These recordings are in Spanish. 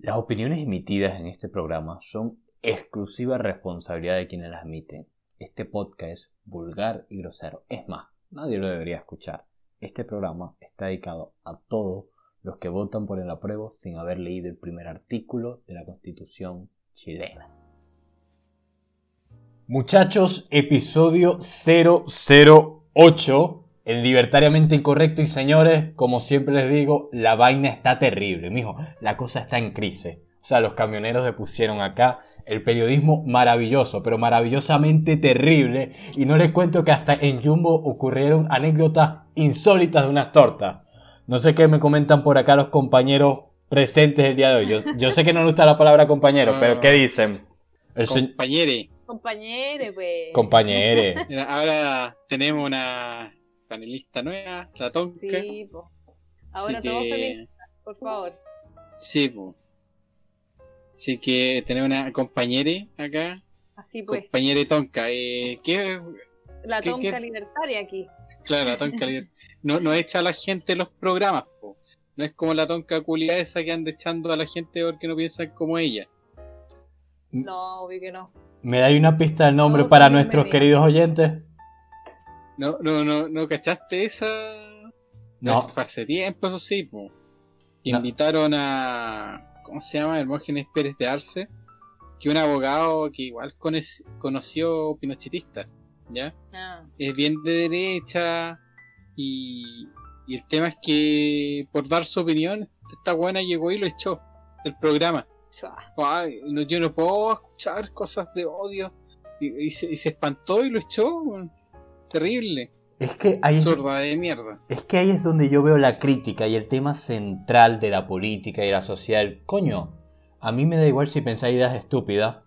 Las opiniones emitidas en este programa son exclusiva responsabilidad de quienes las emiten. Este podcast es vulgar y grosero. Es más, nadie lo debería escuchar. Este programa está dedicado a todos los que votan por el apruebo sin haber leído el primer artículo de la Constitución chilena. Muchachos, episodio 008 el libertariamente incorrecto y señores, como siempre les digo, la vaina está terrible, mijo, la cosa está en crisis. O sea, los camioneros se pusieron acá el periodismo maravilloso, pero maravillosamente terrible. Y no les cuento que hasta en Jumbo ocurrieron anécdotas insólitas de unas tortas. No sé qué me comentan por acá los compañeros presentes el día de hoy. Yo, sé que no les gusta la palabra compañero, pero ¿qué dicen? Compañere. Compañere, pues. Compañere. Ahora tenemos una panelista nueva, la Tonka. Sí, po. Ahora todos que... por favor. Sí, pues. Así que tenemos una compañera acá. Así pues. Compañera Tonka. Eh, ¿qué, la tonca libertaria aquí. Claro, la tonca libertaria. No, no echa a la gente los programas, po. No es como la tonca culia esa que anda echando a la gente porque no piensan como ella. No, obvio que no. ¿Me dais una pista del nombre para nuestros queridos oyentes? No, no, no, no cachaste esa. No. Fue hace tiempo, eso sí, pues. Invitaron a. ¿Cómo se llama? Hermógenes Pérez de Arce. Que un abogado que igual conoció pinochetista. ¿Ya? Ah. Es bien de derecha. Y, y el tema es que por dar su opinión, esta buena llegó y lo echó del programa. Ay, no, yo no puedo escuchar cosas de odio. Y, se, y se, espantó y lo echó terrible. Es que ahí Sorda de mierda. Es que ahí es donde yo veo la crítica y el tema central de la política y la sociedad. Coño, a mí me da igual si pensáis ideas estúpidas.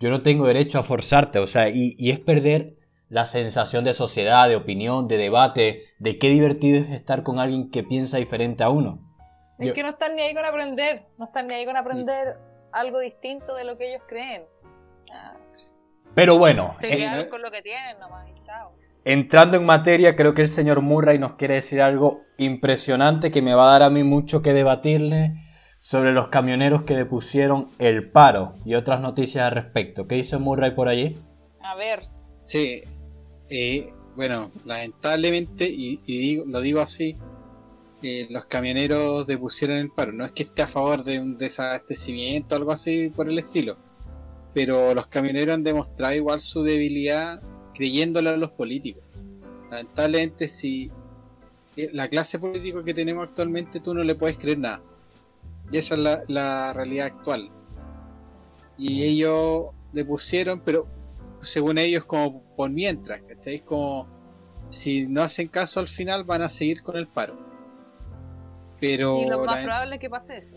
Yo no tengo derecho a forzarte, o sea, y, es perder la sensación de sociedad, de opinión, de debate, de qué divertido es estar con alguien que piensa diferente a uno. Es que no están ni ahí con aprender, no están ni ahí con aprender algo distinto de lo que ellos creen. Pero bueno, con lo que tienen nomás, chao. Entrando en materia, creo que el señor Murray nos quiere decir algo impresionante que me va a dar a mí mucho que debatirle sobre los camioneros que depusieron el paro y otras noticias al respecto. ¿Qué dice Murray por allí? A ver. Sí, eh, bueno, lamentablemente, y, lo digo así, eh, los camioneros depusieron el paro. No es que esté a favor de un desabastecimiento o algo así por el estilo, pero los camioneros han demostrado igual su debilidad creyéndole a los políticos. Lamentablemente, si eh, la clase política que tenemos actualmente, tú no le puedes creer nada. Y esa es la, realidad actual. Y ellos le pusieron, pero según ellos, como por mientras, ¿cacháis? Como si no hacen caso al final, van a seguir con el paro. Pero y lo más probable es que pase eso.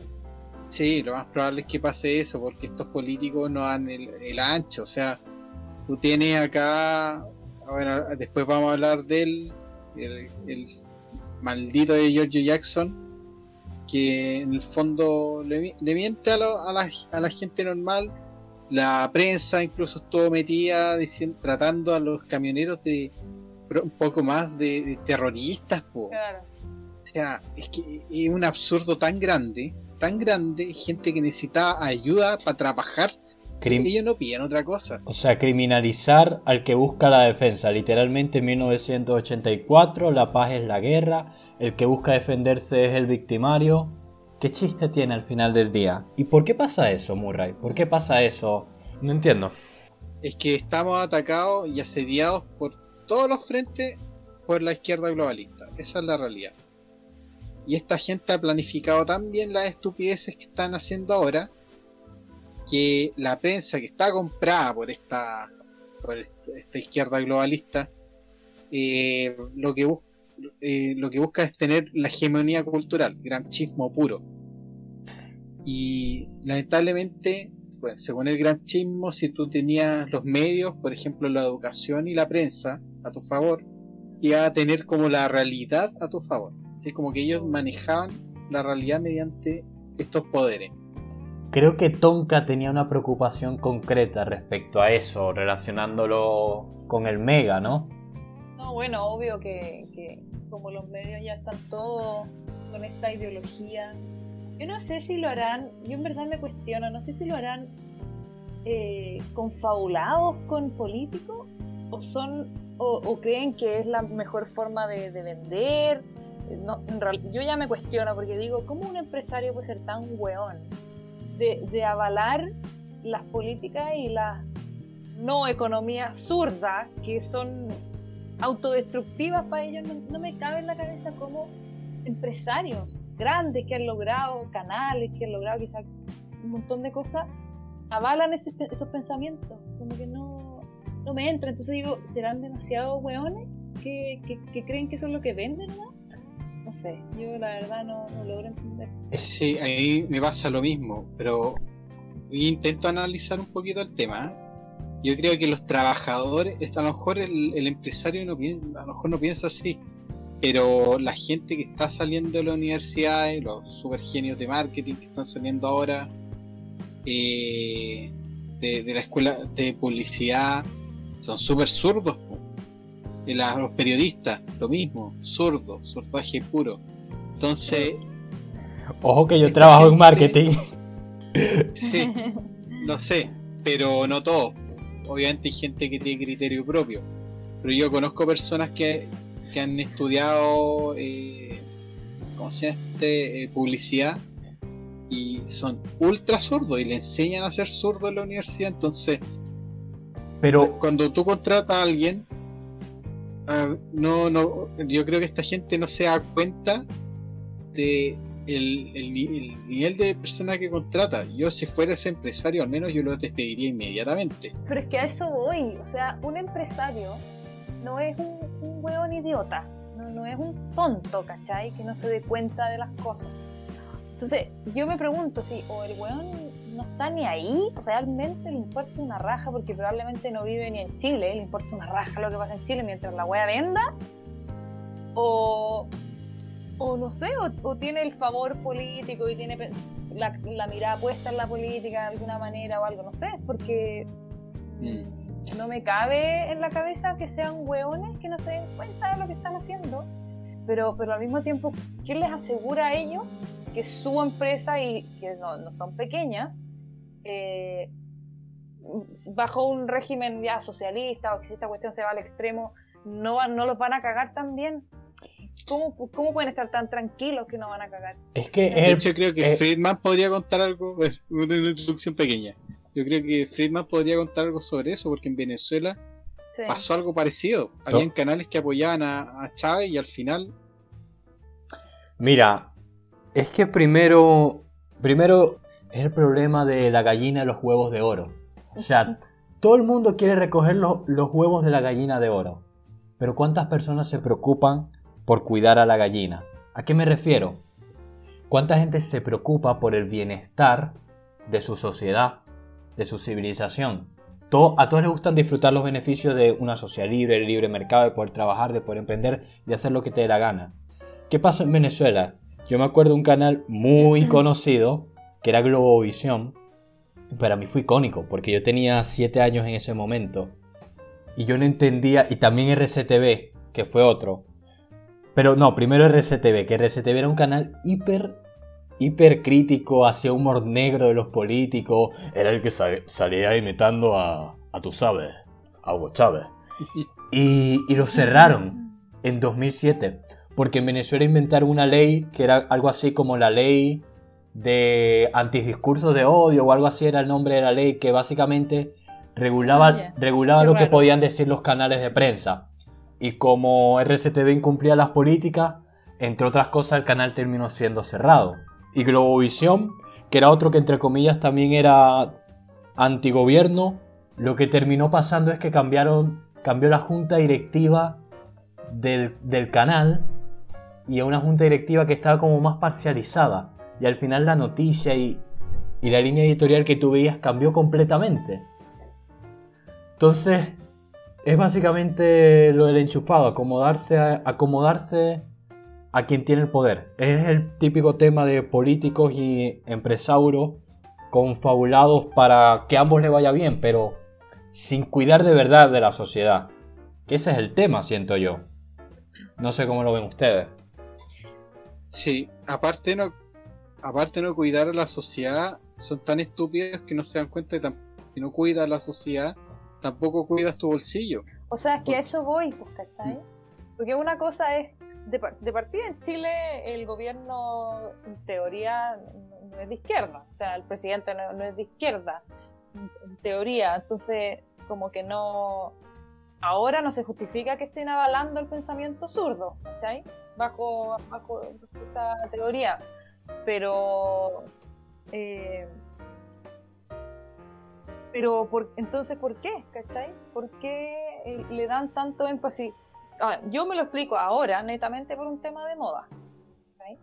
Sí, lo más probable es que pase eso, porque estos políticos no dan el, el ancho. O sea, tú tienes acá, bueno, después vamos a hablar del el, maldito de George Jackson, que en el fondo le, miente a, la, gente normal, la prensa incluso estuvo metida diciendo, tratando a los camioneros de un poco más de, terroristas, O sea, es que es un absurdo tan grande, tan grande, gente que necesitaba ayuda para trabajar ellos no piden otra cosa. O sea, criminalizar al que busca la defensa. Literalmente en 1984, la paz es la guerra, el que busca defenderse es el victimario. ¿Qué chiste tiene al final del día? ¿Y por qué pasa eso, Murray? ¿Por qué pasa eso? No entiendo. Es que estamos atacados y asediados por todos los frentes por la izquierda globalista. Esa es la realidad. Y esta gente ha planificado tan bien las estupideces que están haciendo ahora que la prensa que está comprada por esta, por esta izquierda globalista, eh, lo, que eh, lo que busca es tener la hegemonía cultural, granchismo puro. Y lamentablemente, bueno, según el granchismo, si tú tenías los medios, por ejemplo la educación y la prensa a tu favor, iba a tener como la realidad a tu favor. Así como que ellos manejaban la realidad mediante estos poderes. Creo que Tonka tenía una preocupación concreta respecto a eso, relacionándolo con el Mega, ¿no? No, bueno, obvio que, como los medios ya están todos con esta ideología Yo no sé si lo harán, yo en verdad me cuestiono, no sé si lo harán eh, confabulados con políticos o son o, creen que es la mejor forma de, vender. No, yo ya me cuestiono porque digo, ¿cómo un empresario puede ser tan weón de, avalar las políticas y las no economías zurdas que son autodestructivas para ellos? No, me cabe en la cabeza como empresarios grandes que han logrado canales, que han logrado quizás un montón de cosas, avalan esos pensamientos. Como que no, no me entra. Entonces digo, ¿serán demasiado hueones que, que, creen que eso es lo que venden? ¿no? No sé, yo la verdad no, no logro entender. Sí, a mí me pasa lo mismo, pero intento analizar un poquito el tema. Yo creo que los trabajadores, a lo mejor el, empresario no piensa, a lo mejor no piensa así, pero la gente que está saliendo de la universidad, los super genios de marketing que están saliendo ahora, eh, de, la escuela de publicidad, son súper zurdos. Los periodistas, lo mismo, zurdo, zurdaje puro. Entonces. Ojo que yo trabajo en marketing. Sí, lo sé, pero no todo. Obviamente hay gente que tiene criterio propio. Pero yo conozco personas que, que han estudiado eh, ¿cómo se llama este? Eh, publicidad y son ultra zurdos y le enseñan a ser zurdo en la universidad. Entonces, pero cuando tú contratas a alguien, ah, no, no, yo creo que esta gente no se da cuenta de el, nivel de persona que contrata. Yo si fuera ese empresario, al menos yo lo despediría inmediatamente. Pero es que a eso voy. O sea, un empresario no es un, un hueón idiota. No, no es un tonto, ¿cachai? Que no se dé cuenta de las cosas entonces, yo me pregunto si o el weón no está ni ahí, realmente le importa una raja, porque probablemente no vive ni en Chile, le importa una raja lo que pasa en Chile mientras la wea venda, o, o no sé, o, tiene el favor político y tiene la, la, mirada puesta en la política de alguna manera o algo, no sé, porque mm. no me cabe en la cabeza que sean weones que no se den cuenta de lo que están haciendo pero, pero al mismo tiempo, ¿quién les asegura a ellos que su empresa, y que no, son pequeñas, eh, bajo un régimen ya socialista o que si esta cuestión se va al extremo, no, no los van a cagar tan bien? ¿Cómo, ¿Cómo, pueden estar tan tranquilos que no van a cagar? Es que de hecho creo que Friedman podría contar algo, una introducción pequeña. Yo creo que Friedman podría contar algo sobre eso, porque en Venezuela pasó algo parecido. Habían canales que apoyaban a, a, Chávez y al final. Mira, es que primero. Primero es el problema de la gallina de los huevos de oro. O sea, todo el mundo quiere recoger los huevos de la gallina de oro. Pero ¿cuántas personas se preocupan por cuidar a la gallina? ¿A qué me refiero? ¿Cuánta gente se preocupa por el bienestar de su sociedad, de su civilización? a todos les gustan disfrutar los beneficios de una sociedad libre, el libre mercado, de poder trabajar, de poder emprender, de hacer lo que te dé la gana. ¿Qué pasó en Venezuela? Yo me acuerdo de un canal muy conocido, que era Globovisión. Para mí fue icónico, porque yo tenía 7 años en ese momento. Y yo no entendía, y también RCTV, que fue otro. Pero no, primero RCTV, que RCTV era un canal hiper hipercrítico hacia humor negro de los políticos. Era el que salía imitando a, a sabes, a Hugo Chávez. Y, y lo cerraron en 2007. Porque en Venezuela inventaron una ley que era algo así como la ley de antidiscursos de odio o algo así era el nombre de la ley que básicamente regulaba, regulaba lo que podían decir los canales de prensa. Y como RCTV incumplía las políticas, entre otras cosas el canal terminó siendo cerrado y Globovisión, que era otro que entre comillas también era antigobierno, lo que terminó pasando es que cambiaron, cambió la junta directiva del, canal y a una junta directiva que estaba como más parcializada. Y al final la noticia y, y la línea editorial que tú veías cambió completamente. Entonces, es básicamente lo del enchufado, acomodarse, acomodarse a quien tiene el poder. Es el típico tema de políticos y empresarios confabulados para que a ambos le vaya bien, pero sin cuidar de verdad de la sociedad. Que ese es el tema, siento yo. No sé cómo lo ven ustedes. Sí, aparte no, aparte de no cuidar a la sociedad, son tan estúpidos que no se dan cuenta de que si no cuidas a la sociedad, tampoco cuidas tu bolsillo. O sea, es que a eso voy, pues, ¿cachai? Porque una cosa es, de, par- de partida en Chile, el gobierno, en teoría, no, es de izquierda. O sea, el presidente no, no es de izquierda, en, en teoría. Entonces, como que no. Ahora no se justifica que estén avalando el pensamiento zurdo, ¿cachai? Bajo, bajo esa teoría. Pero. eh, pero por, entonces, ¿por qué? ¿Cachai? ¿Por qué eh, le dan tanto énfasis? Ah, yo me lo explico ahora, netamente por un tema de moda. ¿cachai?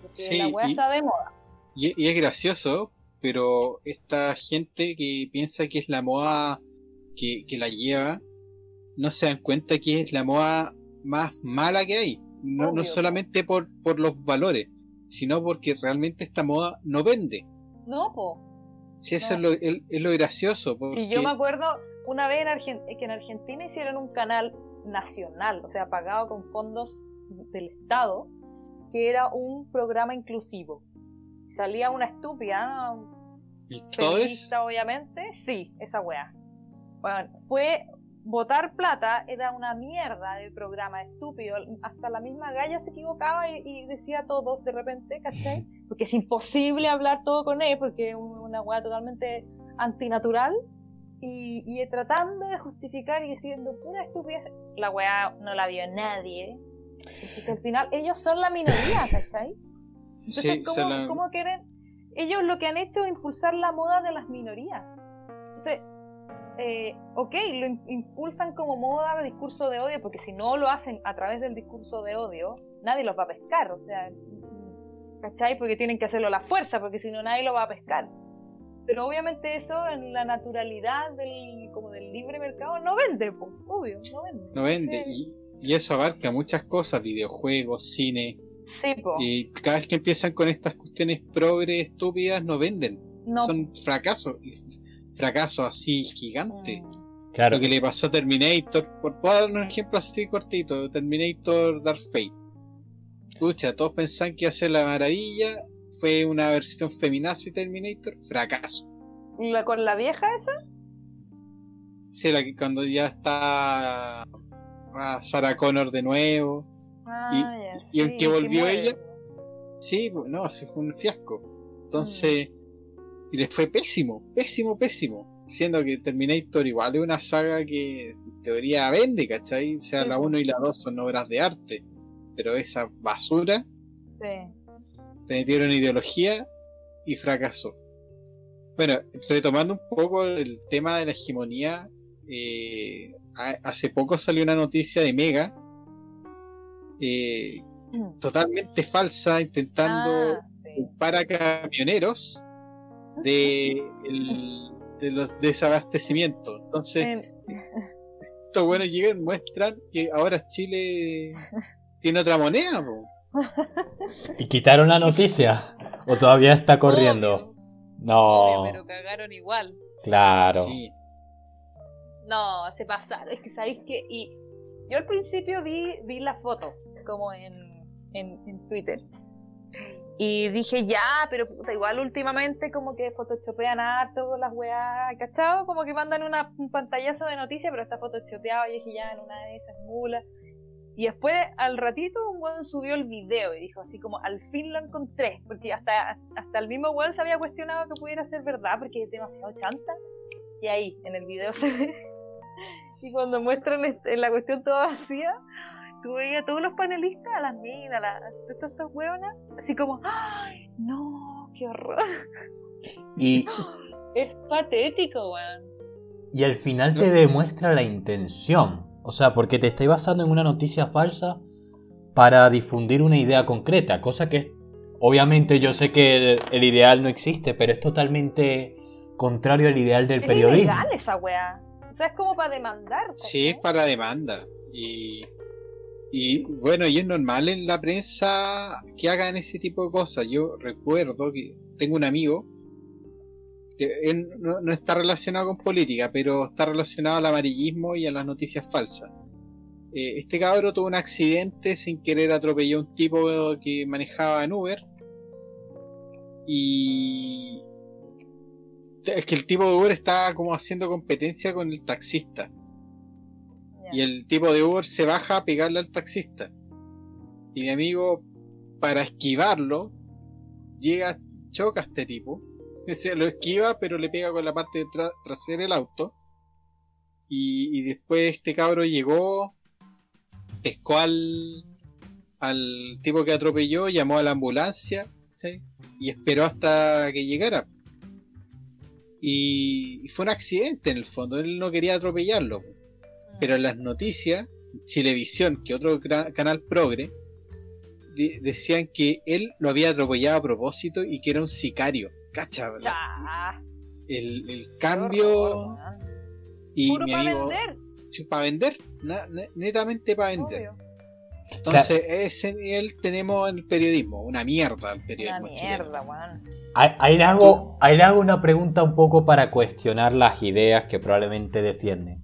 Porque Sí, la weá está de moda. Y, y es gracioso, pero esta gente que piensa que es la moda que, que la lleva, no se dan cuenta que es la moda más mala que hay. No, no solamente por, por los valores, sino porque realmente esta moda no vende. No, po. Si eso No. es, lo, es- es lo gracioso. Porque, Si yo me acuerdo una vez en que en Argentina hicieron un canal nacional, o sea, pagado con fondos del Estado, que era un programa inclusivo. Salía una estúpida, ¿Y todo es? obviamente. Sí, esa weá. Bueno, fue votar plata, era una mierda de programa estúpido. Hasta la misma Gaya se equivocaba y, y decía todo de repente, ¿cachai? Porque es imposible hablar todo con él, porque es una weá totalmente antinatural. Y, y tratando de justificar y diciendo pura estupidez, la weá no la vio nadie. Entonces al final ellos son la minoría, ¿cachai? Entonces, Sí, ¿cómo, la- cómo quieren? Ellos lo que han hecho es impulsar la moda de las minorías. Entonces, eh, ok, lo im- impulsan como moda, discurso de odio, porque si no lo hacen a través del discurso de odio, nadie los va a pescar, o sea, ¿cachai? Porque tienen que hacerlo a la fuerza, porque si no nadie lo va a pescar. Pero obviamente eso en la naturalidad del, como del libre mercado no vende, po, obvio, no vende. no vende. Entonces, Y, y eso abarca muchas cosas, videojuegos, cine. sí, po. Y cada vez que empiezan con estas cuestiones progre estúpidas, no venden. no. Son fracasos. Y fracasos así gigantes. Mm. Claro. Lo que le pasó a Terminator, por puedo dar un ejemplo así cortito, Terminator Dark Fate. Escucha, todos pensaban que iba a ser la maravilla, fue una versión feminazi de Terminator, fracaso. ¿La, ¿Con la vieja esa? Sí, la que cuando ya está ah, Sarah Connor de nuevo. Ah, ya, y el sí, que volvió ella, Sí, pues, no, sí fue un fiasco. Entonces, y les fue pésimo, pésimo, pésimo. Siendo que Terminator igual es una saga que en teoría vende, ¿cachai? O sea, Sí, la pues. 1 y la 2 son obras de arte. Pero esa basura, Sí. te metieron ideología y fracasó. Bueno, retomando un poco el tema de la hegemonía, eh, ha- hace poco salió una noticia de Mega, eh, Mm. totalmente falsa, intentando Ah, sí. para camioneros de, el- de los desabastecimientos. Entonces, En- estos buenos llegan, muestran que ahora Chile tiene otra moneda. po. ¿Y quitaron la noticia? ¿O todavía está corriendo? Obvio, No, obvio, pero cagaron igual. claro. Sí, No, se pasaron. Es que sabéis que. Y yo al principio vi, vi la foto, como en, en, en Twitter. Y dije, ya, pero puta, igual últimamente como que photoshopean harto las weas, ¿cachado? Como que mandan una, un pantallazo de noticias, pero está photoshopeado. Y dije, ya, en una de esas mulas. Y después, al ratito, un weón subió el video y dijo así como, al fin lo encontré. Porque hasta, hasta el mismo weón se había cuestionado que pudiera ser verdad, porque es demasiado chanta. Y ahí, en el video se ve. Y cuando muestran este- la cuestión toda vacía, tú veías a todos los panelistas, a las minas, a las, todas estas hueonas, así como, ¡ay! No, qué horror. Y, Es patético, weón. y al final te demuestra la intención. O sea, porque te estáis basando en una noticia falsa para difundir una idea concreta. Cosa que es. Obviamente yo sé que el, el ideal no existe, pero es totalmente contrario al ideal del Es periodismo. ilegal esa weá. O sea, es como para demandar. sí, es para demanda. Y, y bueno, y es normal en la prensa que hagan ese tipo de cosas. Yo recuerdo que tengo un amigo que él no, no está relacionado con política, pero está relacionado al amarillismo y a las noticias falsas. Eh, este cabro tuvo un accidente sin querer atropelló a un tipo que manejaba en Uber Y. Es que el tipo de Uber está como haciendo competencia con el taxista. Y el tipo de Uber se baja a pegarle al taxista. Y mi amigo, para esquivarlo, llega, choca a este tipo. Se lo esquiva, pero le pega con la parte de tra- trasera del auto. Y, y después este cabro llegó, pescó al, al tipo que atropelló, llamó a la ambulancia, ¿sí? y esperó hasta que llegara. Y, y fue un accidente en el fondo, él no quería atropellarlo. Pero en las noticias, Chilevisión, que otro canal progre, de- decían que él lo había atropellado a propósito y que era un sicario. Cacha, ¿verdad? Ya. El, cambio horror, y Puro mi para amigo vender, para vender, na- ne- netamente para vender. obvio. Entonces, ese nivel tenemos en el periodismo, una mierda el Una periodismo chileno. mierda, weón. Ahí, ahí le hago, ahí le hago una pregunta un poco para cuestionar las ideas que probablemente defienden.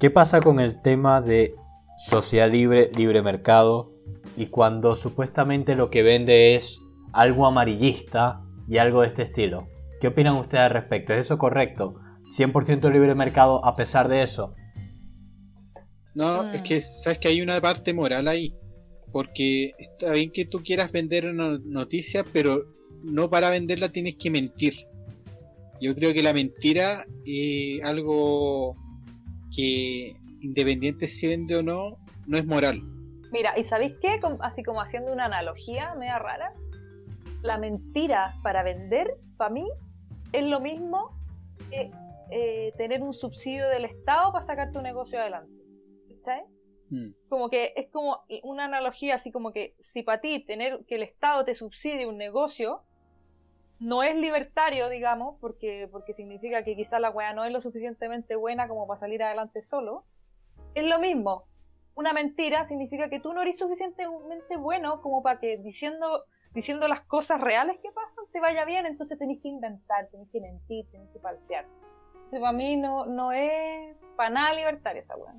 ¿Qué pasa con el tema de sociedad libre, libre mercado y cuando supuestamente lo que vende es algo amarillista y algo de este estilo? ¿Qué opinan ustedes al respecto? ¿Es eso correcto? ¿100% libre mercado a pesar de eso? No, Mm. es que sabes que hay una parte moral ahí. Porque está bien que tú quieras vender una noticia, pero no para venderla tienes que mentir. Yo creo que la mentira es algo que, independiente si vende o no, no es moral. Mira, ¿y sabéis qué? Así como haciendo una analogía media rara, la mentira para vender, para mí, es lo mismo que eh, tener un subsidio del Estado para sacar tu negocio adelante. ¿Cachai? Mm. Como que es como una analogía así como que si para ti tener que el Estado te subsidie un negocio no es libertario, digamos, porque, porque significa que quizás la weá no es lo suficientemente buena como para salir adelante solo, es lo mismo. Una mentira significa que tú no eres suficientemente bueno como para que diciendo, diciendo las cosas reales que pasan te vaya bien, entonces tenés que inventar, tenés que mentir, tenés que falsear. Entonces para mí no, no es para nada libertario esa weá.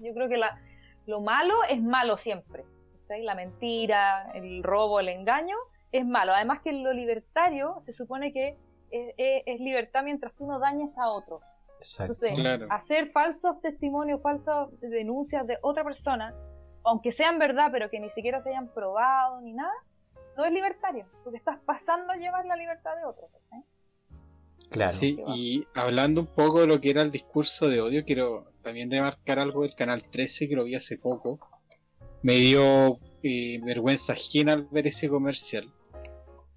Yo creo que la, lo malo es malo siempre. ¿cachai? La mentira, el robo, el engaño es malo. Además que lo libertario se supone que es, es- es libertad mientras tú no dañes a otros. Entonces, Claro. hacer falsos testimonios, falsas denuncias de otra persona, aunque sean verdad, pero que ni siquiera se hayan probado ni nada, no es libertario, porque estás pasando a llevar la libertad de otros. ¿cachai? Claro. Sí, y hablando un poco de lo que era el discurso de odio, quiero también remarcar algo del canal 13 que lo vi hace poco. Me dio eh, vergüenza ajena al ver ese comercial.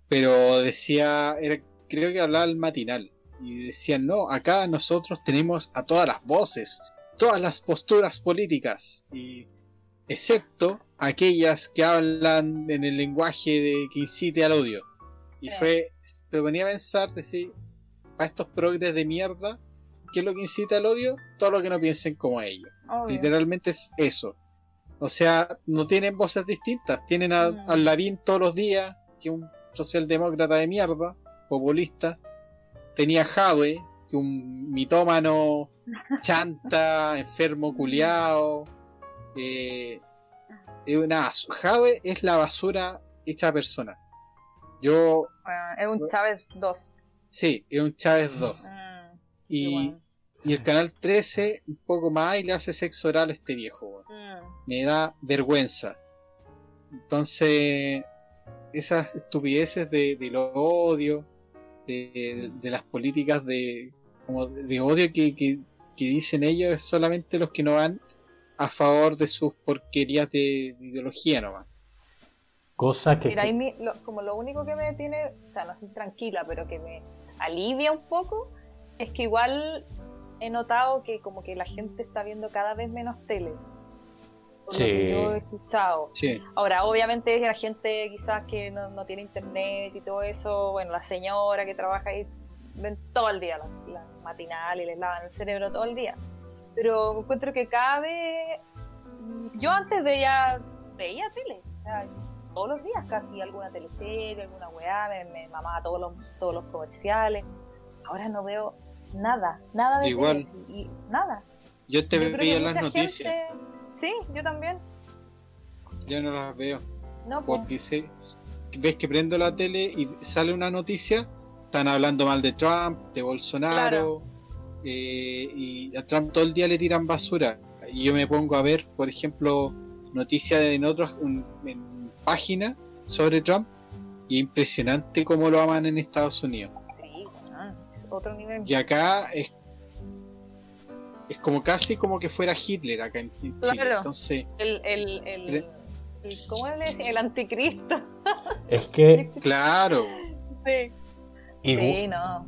Pero decía, era, creo que hablaba el matinal. Y decían, no, acá nosotros tenemos a todas las voces, todas las posturas políticas. Y excepto aquellas que hablan en el lenguaje de, que incite al odio. Y fue, te ponía a pensar, decir, para estos progres de mierda, ¿qué es lo que incita al odio? Todo lo que no piensen como ellos. Obvio. Literalmente es eso. O sea, no tienen voces distintas. Tienen a, Mm. Lavín todos los días, que un socialdemócrata de mierda, populista. Tenía Jadwe, que un mitómano, chanta, enfermo, culiao. Eh, una, Jadwe es la basura hecha persona. Yo, Bueno, es un Chávez 2. sí, es un Chávez 2. Mm, Y, y el canal 13, un poco más, y le hace sexo oral a este viejo. Mm. me da vergüenza. Entonces, esas estupideces de, del odio, de, de- de las políticas de, como de odio que, que- que dicen ellos, es solamente los que no van a favor de sus porquerías de, de ideología nomás. Cosa que... Mira, ahí mi- lo- como lo único que me tiene, o sea, no sé si tranquila, pero que me alivia un poco, es que igual he notado que como que la gente está viendo cada vez menos tele. Por lo que Sí. yo he escuchado. Sí, Ahora, obviamente es la gente quizás que no, no tiene internet y todo eso, bueno, la señora que trabaja ahí, ven todo el día la, la matinal y les lavan el cerebro todo el día. Pero encuentro que cada vez... mm, Yo antes veía, veía tele, o sea, todos los días casi alguna teleserie, alguna weá, me, me mamaba todos los, todos los comerciales. Ahora no veo nada, nada de Igual. tele, sí, y nada. yo te Yo veía las noticias, gente- Sí, yo también. yo no las veo, No, pues. porque sé, ves que prendo la tele y sale una noticia, están hablando mal de Trump, de Bolsonaro, eh, y a Trump todo el día le tiran basura. Y yo me pongo a ver, por ejemplo, noticias en otras en páginas sobre Trump, y impresionante cómo lo aman en Estados Unidos. Sí, es otro nivel. Y acá es es como casi como que fuera Hitler acá en, Chile. Entonces, el, el, el, ¿cómo le decía? El anticristo. Es que. claro. Sí. sí, no.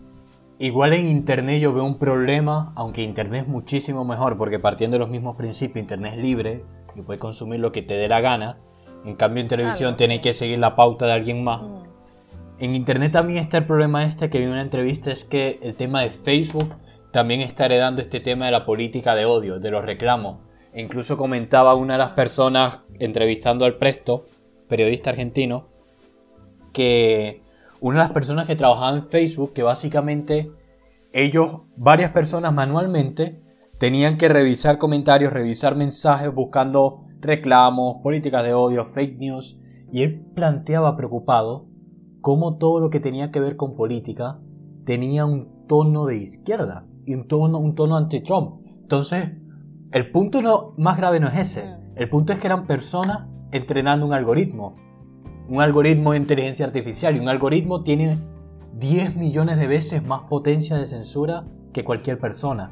Igual en internet yo veo un problema, aunque internet es muchísimo mejor, porque partiendo de los mismos principios, internet es libre y puedes consumir lo que te dé la gana. En cambio en televisión tienes que seguir la pauta de alguien más. Mm. En internet también está el problema este que vi en una entrevista, es que el tema de Facebook también está heredando este tema de la política de odio, de los reclamos. Incluso comentaba una de las personas entrevistando al Presto, periodista argentino, que una de las personas que trabajaba en Facebook, que básicamente ellos, varias personas manualmente, tenían que revisar comentarios, revisar mensajes, buscando reclamos, políticas de odio, fake news, y él planteaba preocupado cómo todo lo que tenía que ver con política tenía un tono de izquierda y un tono, un tono anti-Trump. Entonces, el punto no, más grave no es ese. Mm. El punto es que eran personas entrenando un algoritmo. Un algoritmo de inteligencia artificial. Y un algoritmo tiene 10 millones de veces más potencia de censura que cualquier persona.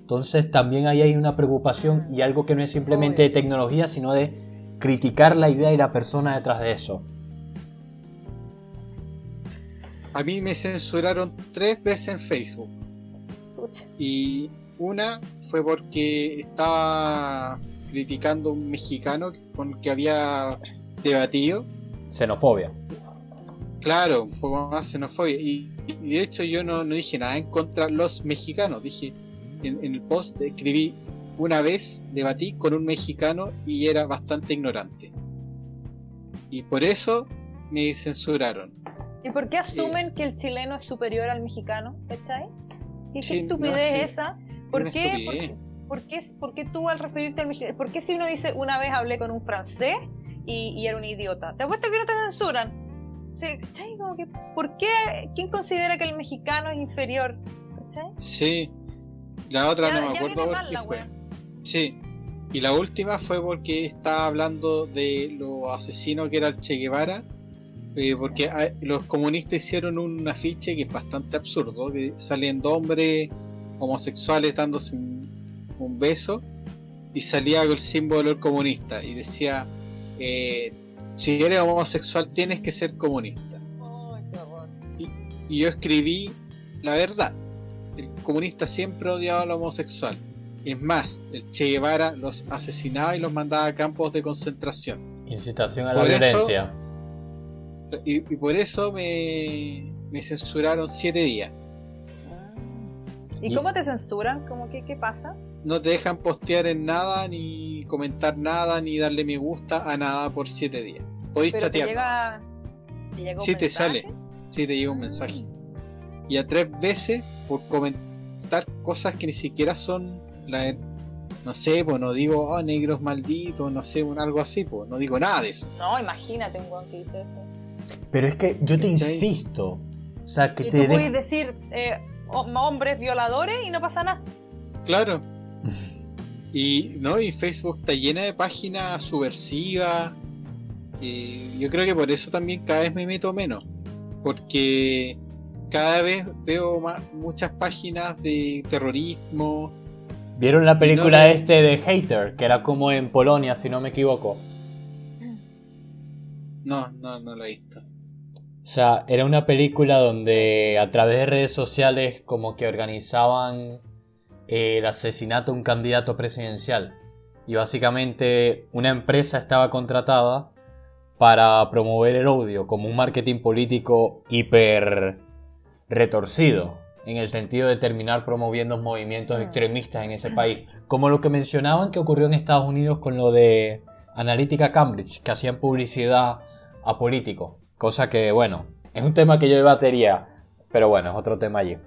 Entonces también ahí hay una preocupación y algo que no es simplemente de tecnología, sino de criticar la idea y la persona detrás de eso. A mí me censuraron tres veces en Facebook. Y una fue porque estaba criticando a un mexicano con que había debatido. Xenofobia. Claro, un poco más xenofobia. Y, de hecho yo no, dije nada en contra de los mexicanos. Dije, en, el post escribí, una vez debatí con un mexicano y era bastante ignorante. Y por eso me censuraron. ¿Y por qué asumen que el chileno es superior al mexicano? ¿Cachai? ¿Qué, estupidez esa? ¿Por qué, por, qué, por, qué, tú al referirte al mexicano? ¿Por qué si uno dice una vez hablé con un francés y, era un idiota? Te apuesto que no te censuran. Sí, Como que, ¿Por qué? ¿Quién considera que el mexicano es inferior? Sí. La otra no me acuerdo por Sí. Y la última fue porque estaba hablando de lo asesino que era el Che Guevara eh, porque los comunistas hicieron un afiche que es bastante absurdo, que salen dos hombres homosexuales dándose un, beso y salía con el símbolo del comunista y decía, eh, si eres homosexual tienes que ser comunista. y, y, yo escribí la verdad, el comunista siempre odiaba a lo homosexual. Es más, el Che Guevara los asesinaba y los mandaba a campos de concentración. Incitación a la violencia. Y, por eso me, censuraron siete días. Ah. ¿Y, cómo te censuran? ¿Cómo que, ¿Qué pasa? No te dejan postear en nada, ni comentar nada, ni darle me gusta a nada por siete días. Podéis chatear. Te llega, sí, te sale. Sí, te llega un mensaje. Y a tres veces por comentar cosas que ni siquiera son la, no sé, pues no digo, oh, negros malditos, no sé, algo así, pues no digo nada de eso. No, imagínate un guan que dice eso. Pero es que yo te insisto. O sea, que y te tú puedes decir eh, hombres violadores y no pasa nada. Claro. y no, y Facebook está llena de páginas subversivas. Y yo creo que por eso también cada vez me meto menos. Porque cada vez veo más, muchas páginas de terrorismo. ¿Vieron la película este de Hater? Que era como en Polonia, si no me equivoco. No, no, no la he visto. O sea, era una película donde a través de redes sociales como que organizaban eh, el asesinato de un candidato presidencial. Y básicamente una empresa estaba contratada para promover el odio como un marketing político hiper retorcido, en el sentido de terminar promoviendo movimientos mm. extremistas en ese país. Como lo que mencionaban que ocurrió en Estados Unidos con lo de Analítica Cambridge, que hacían publicidad a político. Cosa que, bueno, es un tema que yo debatería, pero bueno, es otro tema allí.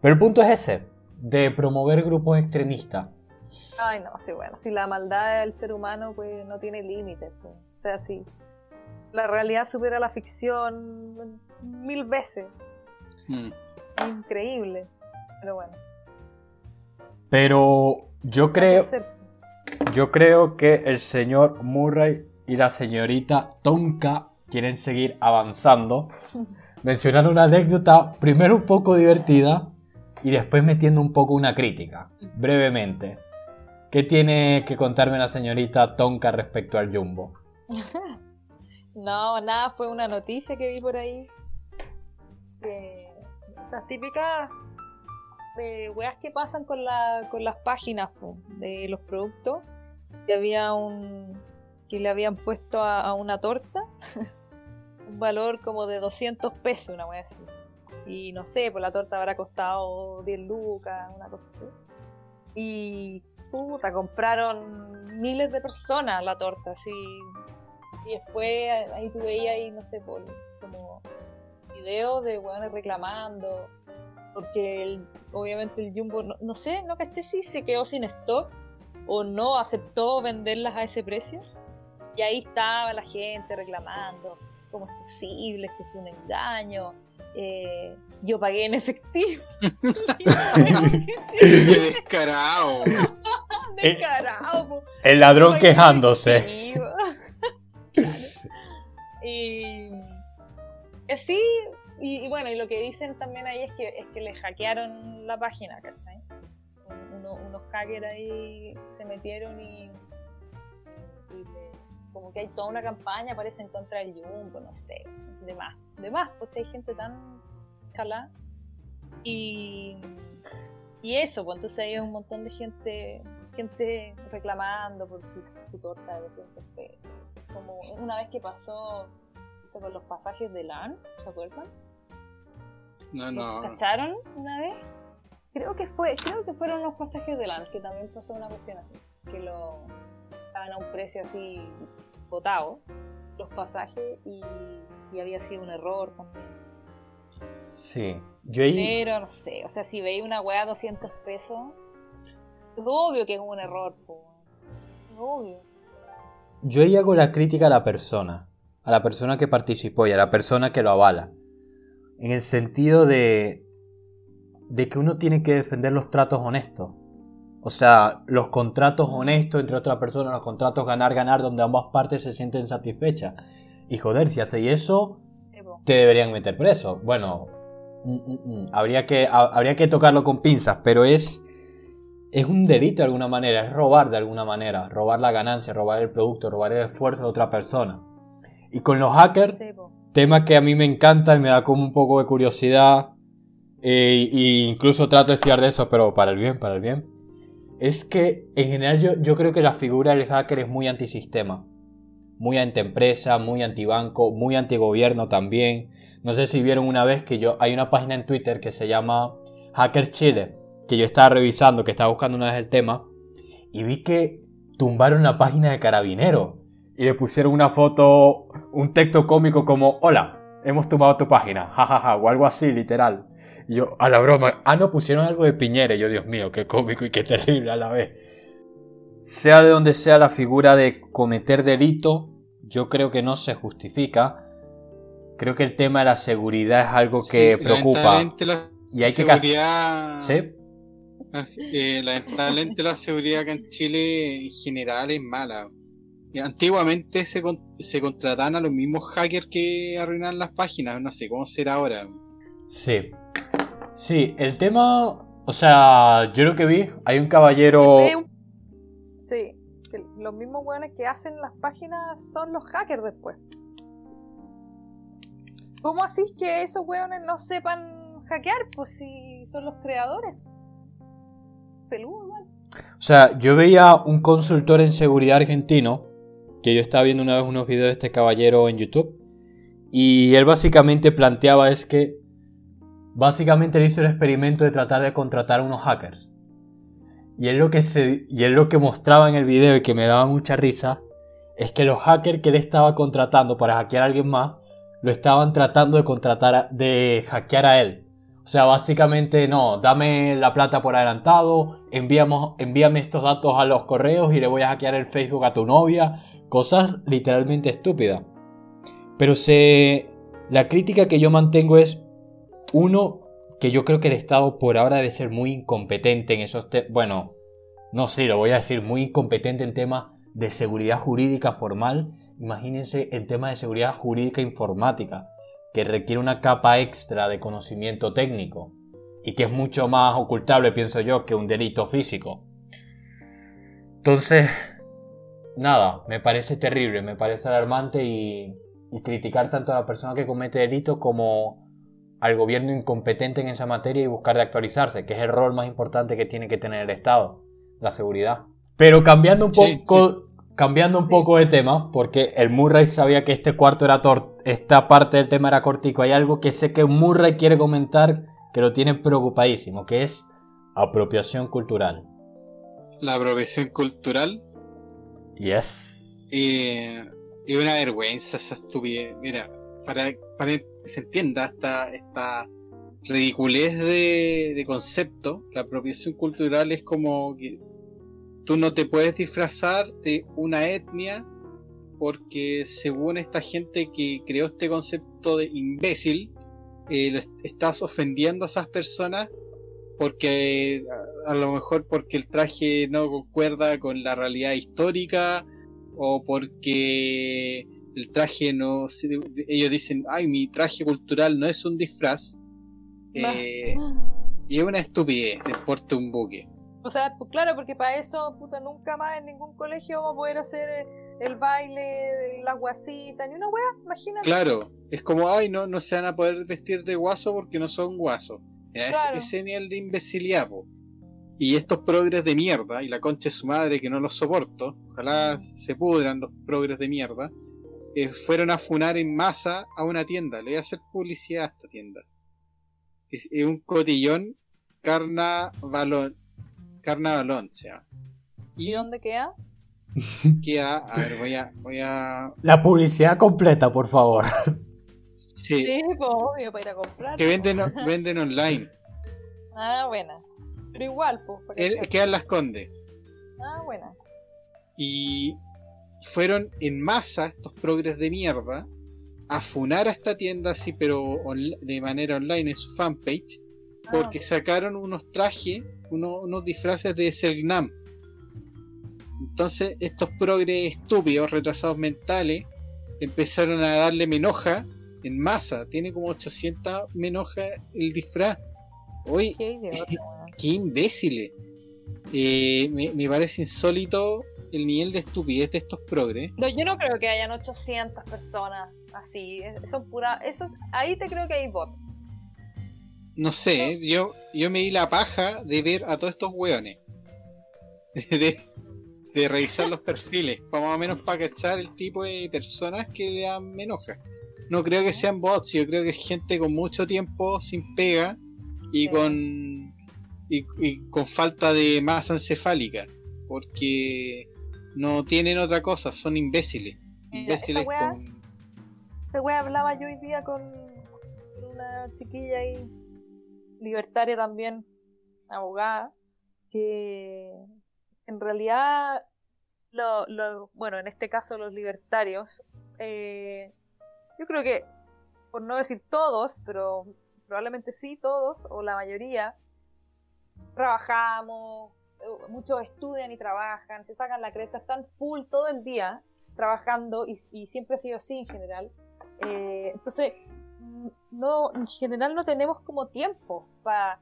Pero el punto es ese, de promover grupos extremistas. Ay, no, sí, bueno, si la maldad del ser humano pues no tiene límites, pues. o sea, sí. La realidad supera la ficción mil veces. Mm. Increíble. Pero bueno. Pero yo creo, yo creo que el señor Murray y la señorita Tonka quieren seguir avanzando. Mencionar una anécdota primero un poco divertida y después metiendo un poco una crítica, brevemente. ¿Qué tiene que contarme la señorita Tonka respecto al Jumbo? No, nada, fue una noticia que vi por ahí. Que las típicas eh, weas que pasan con, la, con las páginas de los productos. Que había un. que le habían puesto a una torta un valor como de 200 pesos, una wea así. Y no sé, pues la torta habrá costado 10 lucas, una cosa así. Y puta, compraron miles de personas la torta, así. Y después ahí tú veías ahí, no sé, por, como videos de weones reclamando. Porque el- obviamente el Jumbo, no, no sé, no caché si se quedó sin stock o no aceptó venderlas a ese precio. Y ahí estaba la gente reclamando, ¿cómo es posible? Esto es un engaño. eh, yo pagué en efectivo. Qué descarado. Descarado. El ladrón quejándose. y así, y, y bueno, y lo que dicen también ahí es que, es que le hackearon la página, ¿cachai? Uno- unos hackers ahí se metieron y, y le- como que hay toda una campaña, parece en contra del Jumbo, no sé, de más, de más, pues hay gente tan chalá. Y, y eso, pues entonces hay un montón de gente gente reclamando por su, su torta de 200 pesos. Como una vez que pasó eso con los pasajes de LAN, ¿se acuerdan? No, no. ¿Cacharon una vez? Creo que fue, creo que fueron los pasajes de LAN, que también pasó una cuestión así, que lo estaban a un precio así botado, los pasajes, y, y había sido un error también. Sí. Yo ahí... Pero no sé, o sea, si veis una weá a 200 pesos, es obvio que es un error, po. Es obvio. Yo ahí hago la crítica a la persona, a la persona que participó y a la persona que lo avala. En el sentido de, de que uno tiene que defender los tratos honestos. O sea, los contratos honestos entre otras personas, los contratos ganar-ganar donde ambas partes se sienten satisfechas. Y joder, si hacéis eso, te deberían meter preso. Bueno, mm, mm, mm, habría, que, ha- habría que tocarlo con pinzas, pero es, es un delito de alguna manera, es robar de alguna manera, robar la ganancia, robar el producto, robar el esfuerzo de otra persona. Y con los hackers, Sí, tema que a mí me encanta y me da como un poco de curiosidad, e incluso trato de estudiar de eso, pero para el bien, para el bien, es que en general yo, creo que la figura del hacker es muy antisistema muy antiempresa, muy antibanco, muy antigobierno también. No sé si vieron una vez que yo hay una página en Twitter que se llama Hacker Chile, que yo estaba revisando, que estaba buscando una vez el tema, y vi que tumbaron la página de Carabinero y le pusieron una foto, un texto cómico como Hola, hemos tumbado tu página, jajaja, o algo así, literal. Y yo, a la broma, ah, no, pusieron algo de Piñera, y yo, Dios mío, qué cómico y qué terrible a la vez sea de donde sea la figura de cometer delito, yo creo que no se justifica. Creo que el tema de la seguridad es algo que Sí, preocupa. lamentablemente la Y hay que seguridad. ¿Sí? Eh, lamentablemente la seguridad acá en Chile en general es mala. Antiguamente se, con- se contrataban a los mismos hackers que arruinan las páginas, no sé cómo será ahora. Sí. Sí, el tema. O sea, yo lo que vi, hay un caballero. Sí, que los mismos weones que hacen las páginas son los hackers después. ¿Cómo así es que esos weones no sepan hackear? Pues si son los creadores. Peludo, igual. O sea, yo veía un consultor en seguridad argentino, que yo estaba viendo una vez unos videos de este caballero en YouTube, y él básicamente planteaba es que, básicamente él hizo el experimento de tratar de contratar a unos hackers. Y él lo que, se, y lo que mostraba en el video y que me daba mucha risa, es que los hackers que él estaba contratando para hackear a alguien más, lo estaban tratando de contratar, de hackear a él. O sea, básicamente, no, dame la plata por adelantado, envíame estos datos a los correos y le voy a hackear el Facebook a tu novia. Cosas literalmente estúpidas. Pero se... La crítica que yo mantengo es, uno, que yo creo que el Estado por ahora debe ser muy incompetente en esos temas. Bueno, no sé, lo voy a decir, muy incompetente en temas de seguridad jurídica formal. Imagínense en temas de seguridad jurídica informática, que requiere una capa extra de conocimiento técnico y que es mucho más ocultable, pienso yo, que un delito físico. Entonces, nada, me parece terrible, me parece alarmante y, criticar tanto a la persona que comete delito como al gobierno incompetente en esa materia y buscar de actualizarse, que es el rol más importante que tiene que tener el Estado, la seguridad. Pero cambiando un poco, cambiando un poco de tema, porque el Murray sabía que este cuarto era esta parte del tema era cortico, hay algo que sé que Murray quiere comentar que lo tiene preocupadísimo, que es apropiación cultural. La apropiación cultural. Yes. Eh, es una vergüenza esa estupidez. Mira, para, para que se entienda esta, esta ridiculez de, de concepto, la apropiación cultural es como que tú no te puedes disfrazar de una etnia porque según esta gente que creó este concepto de imbécil, eh, estás ofendiendo a esas personas porque a, lo mejor porque el traje no concuerda con la realidad histórica o porque el traje no ellos dicen ay mi traje cultural no es un disfraz eh, y es una estupidez deporte un buque o sea, pues claro, porque para eso, puta, nunca más en ningún colegio vamos a poder hacer el baile, la guasita, ni una wea, imagínate. Claro, es como, ay, no, no se van a poder vestir de guaso porque no son guasos. Claro. Ese, nivel de imbecilidad, Y estos progres de mierda, y la concha de su madre que no los soporto, ojalá se pudran los progres de mierda, eh, fueron a funar en masa a una tienda. Le voy a hacer publicidad a esta tienda. Es, es un cotillón carnavalón Carnavalón se ¿Y dónde queda? Queda, a ver, voy a, voy a. La publicidad completa, por favor. Sí. Sí, pues obvio, para ir a comprar. Que venden, venden online. Ah, buena. Pero igual, pues. Queda en Las Condes. Ah, buena. Y fueron en masa estos progres de mierda a funar a esta tienda así, pero de manera online en su fanpage, porque ah. sacaron unos trajes unos disfraces de Selgnam. Entonces, estos progres estúpidos, retrasados mentales, empezaron a darle menoja en masa. Tiene como 800 menoja el disfraz. Oye, qué, imbéciles. Eh, me, parece insólito el nivel de estupidez de estos progres. No, yo no creo que hayan 800 personas así. Son pura, eso, ahí te creo que hay bot. No sé, yo, yo me di la paja de ver a todos estos hueones. De, revisar los perfiles, para más o menos para cachar el tipo de personas que le dan me enoja. No creo que sean bots, yo creo que es gente con mucho tiempo sin pega y con y, con falta de masa encefálica, porque no tienen otra cosa, son imbéciles. Imbéciles con... Esta wea hablaba yo hoy día con una chiquilla ahí libertaria también, abogada, que en realidad, lo, bueno, en este caso los libertarios, eh, yo creo que, por no decir todos, pero probablemente sí todos, o la mayoría, trabajamos, eh, muchos estudian y trabajan, se sacan la cresta, están full todo el día trabajando y, siempre ha sido así en general. Eh, entonces, no, en general no tenemos como tiempo para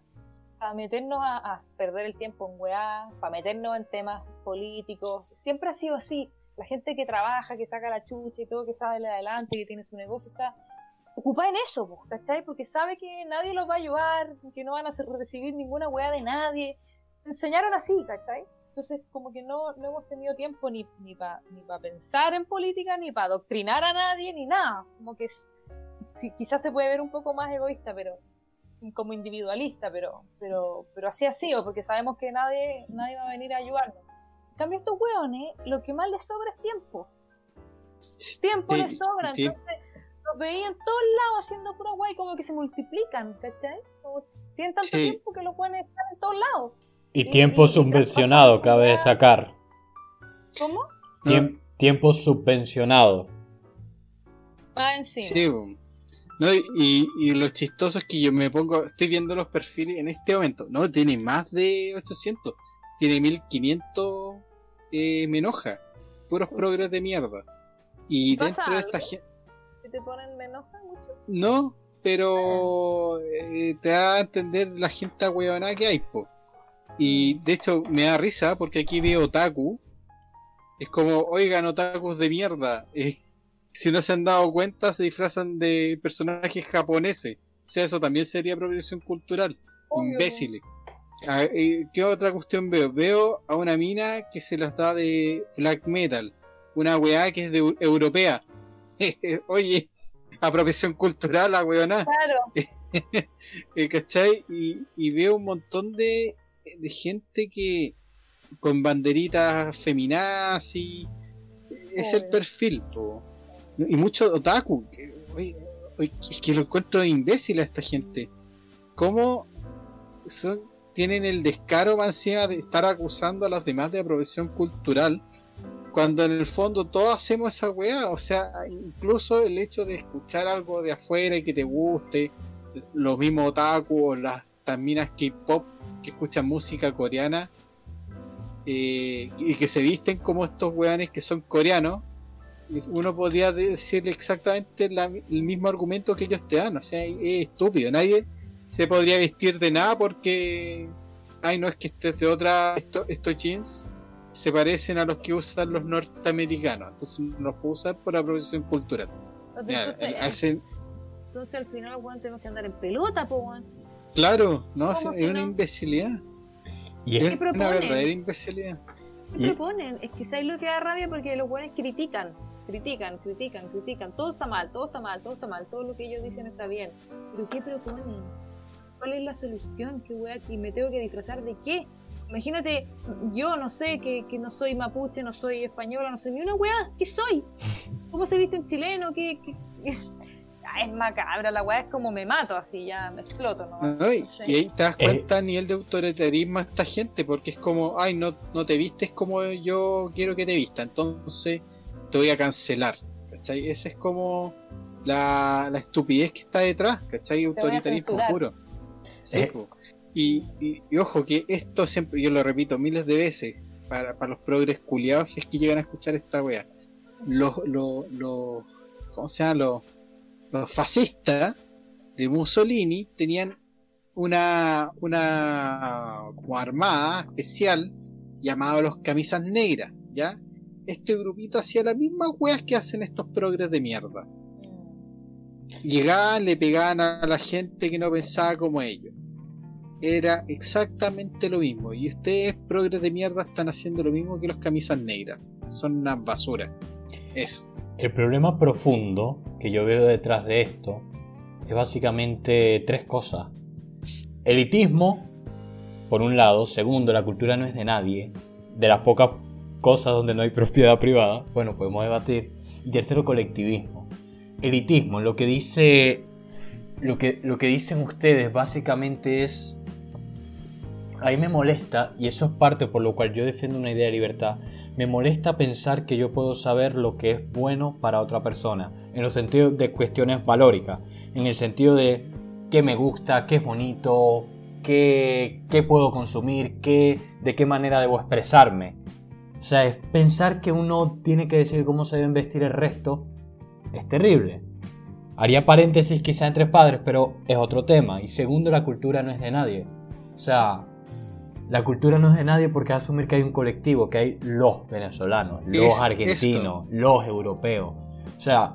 meternos a, perder el tiempo en weá, para meternos en temas políticos. Siempre ha sido así. La gente que trabaja, que saca la chucha y todo, que sale adelante, que tiene su negocio, está ocupada en eso, ¿cachai? Porque sabe que nadie los va a ayudar, que no van a recibir ninguna weá de nadie. Enseñaron así, ¿cachai? Entonces, como que no, no hemos tenido tiempo ni, ni para pensar en política, ni para adoctrinar a nadie, ni nada. Como que es, quizás se puede ver un poco más egoísta, pero como individualista, pero, pero, pero así ha sido, porque sabemos que nadie, nadie va a venir a ayudarnos. En cambio, estos hueones, lo que más les sobra es tiempo. Tiempo les sobra, entonces los veían todos lados haciendo pura guay, como que se multiplican, ¿cachai? Como tienen tanto tiempo que los pueden estar en todos lados. Y, tiempo subvencionado, cabe destacar. ¿Cómo? tiempo subvencionado Más encima. Sí, po. No, y, y, y lo chistoso es que yo me pongo, estoy viendo los perfiles en este momento. No, tiene más de 800. Tiene 1500. Eh, me enoja. Puros progres de mierda. Y ¿Pasa dentro de esta gente. ¿Si te ponen me enoja mucho? No, pero eh, te da a entender la gente ahueonada que hay, po. Y de hecho me da risa porque aquí veo otaku. Es como, oigan, otakus de mierda. eh, si no se han dado cuenta, se disfrazan de personajes japoneses. O sea, eso también sería apropiación cultural. Obvio, Imbéciles. Ah, eh, ¿Qué otra cuestión veo? Veo a una mina que se las da de black metal. Una weá que es de eu- europea. Oye, apropiación cultural, la weona. Claro. Eh, ¿Cachai? Y, y veo un montón de, de gente que con banderitas feminazis. Es el perfil, po. Y mucho otaku. que, es que lo encuentro imbécil a esta gente. ¿Cómo son, tienen el descaro más encima de estar acusando a los demás de apropiación cultural? Cuando en el fondo todos hacemos esa weá. O sea, incluso el hecho de escuchar algo de afuera y que te guste los mismos otaku o las taminas K-pop que escuchan música coreana eh, y que se visten como estos weones que son coreanos, uno podría decirle exactamente la- el mismo argumento que ellos te dan. O sea, es estúpido. Nadie se podría vestir de nada porque, ay, no es que esto es de otra, esto- estos jeans se parecen a los que usan los norteamericanos. Entonces no los puedo usar por apropiación cultural. Entonces, hacen- entonces al final, weón, tenemos que andar en pelota, po, weón. Claro, no, ¿Cómo es si una no? imbecilidad. Y es Es ¿Qué una verdadera imbecilidad. ¿Qué proponen? Es que ¿sabes lo que da rabia? Porque los buenos critican, critican, critican, critican. Todo está mal, todo está mal, todo está mal. Todo lo que ellos dicen está bien. ¿Pero qué proponen? ¿Cuál es la solución? ¿Qué weá? ¿Y me tengo que disfrazar de qué? Imagínate, yo no sé, que, que no soy mapuche, no soy española, no soy ni una weá. ¿Qué soy? ¿Cómo se viste un chileno? ¿Qué, qué- qué? Ah, es macabra, la weá es como me mato así, ya me exploto, ¿no? No, y, sé. y ahí te das Eh. cuenta a nivel de autoritarismo a esta gente, porque es como, ay, no, no te vistes como yo quiero que te vista, entonces te voy a cancelar. ¿Cachai? Esa es como la, la estupidez que está detrás, ¿cachai? Autoritarismo puro. Sí, Eh. y, y- y ojo que esto siempre, yo lo repito miles de veces, para, para los progres culiados, si es que llegan a escuchar esta wea. Los, los, los, ¿cómo se llama? Los, los fascistas de Mussolini tenían una, una como armada especial llamada los camisas negras, ¿ya? Este grupito hacía las mismas weas que hacen estos progres de mierda. Llegaban, le pegaban a la gente que no pensaba como ellos. Era exactamente lo mismo. Y ustedes, progres de mierda, están haciendo lo mismo que los camisas negras. Son una basura. Eso. El problema profundo que yo veo detrás de esto es básicamente tres cosas. Elitismo, por un lado. Segundo, la cultura no es de nadie. De las pocas cosas donde no hay propiedad privada. Bueno, podemos debatir. Y tercero, colectivismo. Elitismo, lo que dice. Lo que, lo que dicen ustedes básicamente es. A mí me molesta, y eso es parte por lo cual yo defiendo una idea de libertad. Me molesta pensar que yo puedo saber lo que es bueno para otra persona, en el sentido de cuestiones valóricas, en el sentido de qué me gusta, qué es bonito, qué, qué puedo consumir, qué, de qué manera debo expresarme. O sea, es pensar que uno tiene que decir cómo se deben vestir el resto, es terrible. Haría paréntesis quizá entre padres, pero es otro tema. Y segundo, la cultura no es de nadie. O sea, la cultura no es de nadie porque asumir que hay un colectivo, que hay los venezolanos, los Es argentinos, los europeos. O sea,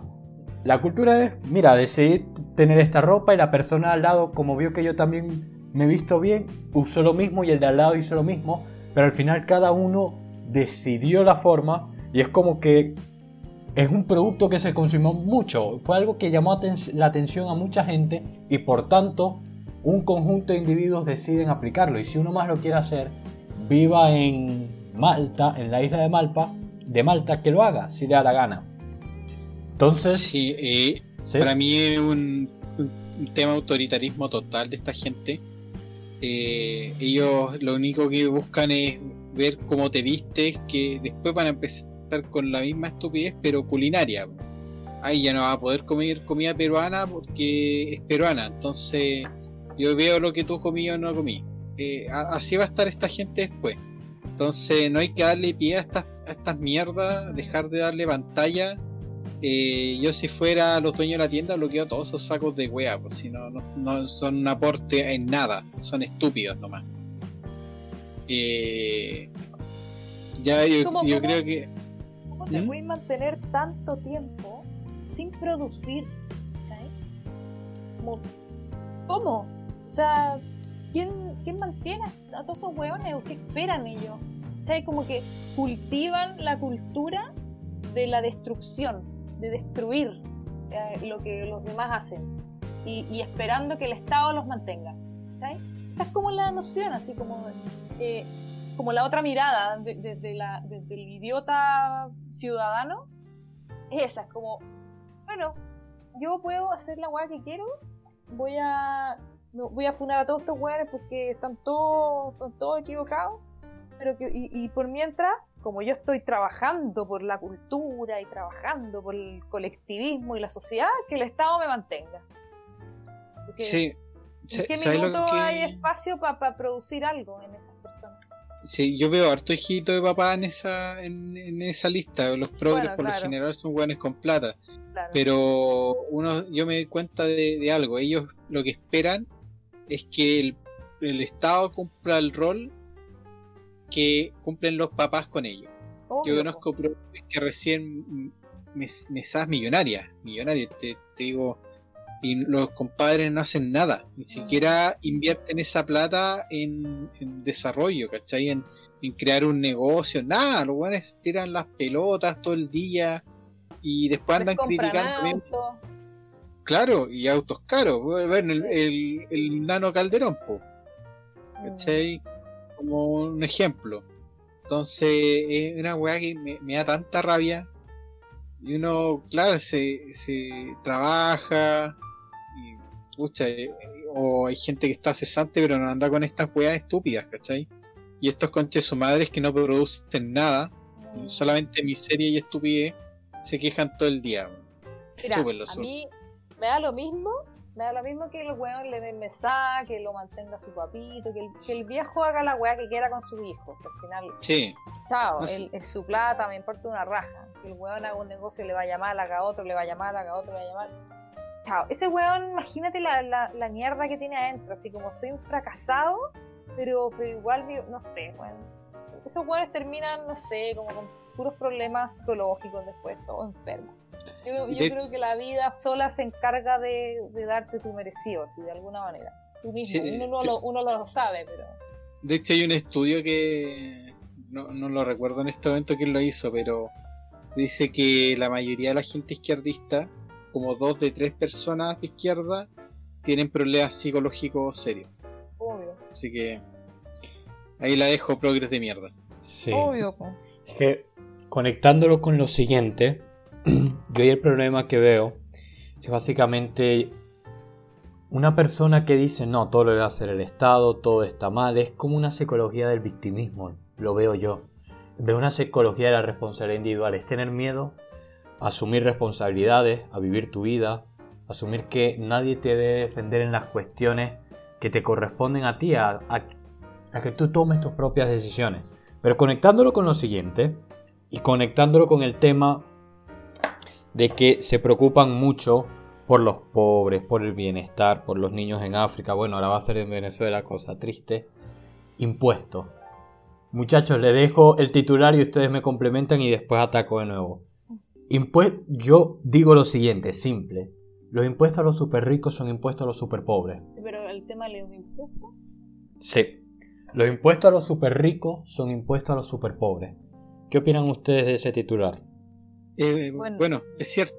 la cultura es, mira, decidí tener esta ropa y la persona al lado, como vio que yo también me he visto bien, usó lo mismo y el de al lado hizo lo mismo, pero al final cada uno decidió la forma y es como que es un producto que se consumió mucho, fue algo que llamó la atención a mucha gente y por tanto un conjunto de individuos deciden aplicarlo y si uno más lo quiere hacer, viva en Malta, en la isla de Malta, de Malta, que lo haga, si le da la gana. Entonces, Sí, eh, ¿sí? para mí es un tema de autoritarismo total de esta gente. Eh, ellos lo único que buscan es ver cómo te vistes, que después van a empezar con la misma estupidez, pero culinaria. ay, ya no va a poder comer comida peruana porque es peruana. Entonces, yo veo lo que tú comí o no comí. Eh, así va a estar esta gente después. Entonces, no hay que darle pie a estas, estas mierdas, dejar de darle pantalla. Eh, yo si fuera los dueños de la tienda bloqueo todos esos sacos de wea, pues si no, no, son un aporte en nada, son estúpidos nomás. Eh, ya yo, creo que... ¿Cómo te ¿Mm? mantener tanto tiempo sin producir? ¿sabes? ¿Cómo? O sea, ¿quién, ¿quién mantiene a todos esos hueones o qué esperan ellos? ¿Sabes? Como que cultivan la cultura de la destrucción, de destruir eh, lo que los demás hacen y, esperando que el Estado los mantenga. ¿sabes? Esa es como la noción, así como, eh, como la otra mirada desde de, la, el idiota ciudadano. Es esa, es como, bueno, yo puedo hacer la weá que quiero, voy a voy a funar a todos estos weones porque están todos, están todos equivocados, pero que, y, por mientras, como yo estoy trabajando por la cultura y trabajando por el colectivismo y la sociedad, que el Estado me mantenga. sí. ¿En qué minuto hay espacio para producir algo en esas personas? Sí, yo veo harto hijito de papá en esa, en, esa lista. Los progres por lo general son buenos con plata. Pero uno, yo me doy cuenta de, de, algo. Ellos lo que esperan es que el, el Estado cumpla el rol que cumplen los papás con ellos. Yo conozco que recién mesas millonarias, millonarias, te, digo, y los compadres no hacen nada, ni siquiera invierten esa plata en, desarrollo, ¿cachai? En, crear un negocio, nada, los buenos tiran las pelotas todo el día y después andan criticando. Claro, y autos caros. Bueno, el, el, nano Calderón, po. ¿Cachai? Como un ejemplo. Entonces, es una weá que me, da tanta rabia. Y uno, claro, se, se trabaja. Y, pucha, eh, o hay gente que está cesante, pero no anda con estas weas estúpidas, ¿cachai? Y estos conches su madres que no producen nada, solamente miseria y estupidez, se quejan todo el día. Mira, a mí, me da lo mismo, me da lo mismo que el weón le den mensaje, que lo mantenga su papito, que el, viejo haga la weá que quiera con su hijo. al final, sí. chao, es su plata, me importa una raja. Que el weón haga un negocio, le vaya mal, haga otro, le vaya mal, haga otro, le vaya mal. Chao, ese weón, imagínate la, la, mierda que tiene adentro, así como soy un fracasado, pero, pero igual, no sé, weón. Esos weones terminan, no sé, como con puros problemas psicológicos después, todo enfermo. Yo, creo que la vida sola se encarga de, darte tu merecido, así de alguna manera. Tú mismo, uno, lo, uno, lo, sabe, pero... De hecho hay un estudio que no, no lo recuerdo en este momento quién lo hizo, pero dice que la mayoría de la gente izquierdista, como dos de tres personas de izquierda, tienen problemas psicológicos serios. Obvio. Así que ahí la dejo progres de mierda. Sí. Obvio. Es que conectándolo con lo siguiente, yo el problema que veo es básicamente una persona que dice, no, todo lo debe hacer el Estado, todo está mal, es como una psicología del victimismo, lo veo yo. Veo una psicología de la responsabilidad individual, es tener miedo asumir responsabilidades, a vivir tu vida, asumir que nadie te debe defender en las cuestiones que te corresponden a ti, a, a que tú tomes tus propias decisiones. Pero conectándolo con lo siguiente, y conectándolo con el tema de que se preocupan mucho por los pobres, por el bienestar, por los niños en África. Bueno, ahora va a ser en Venezuela, cosa triste. Impuestos. Muchachos, les dejo el titular y ustedes me complementan y después ataco de nuevo. Yo digo lo siguiente, simple. Los impuestos a los super ricos son impuestos a los super pobres. Pero el tema de los impuestos. Sí. Los impuestos a los super ricos son impuestos a los super pobres. ¿Qué opinan ustedes de ese titular? Eh, bueno. es cierto.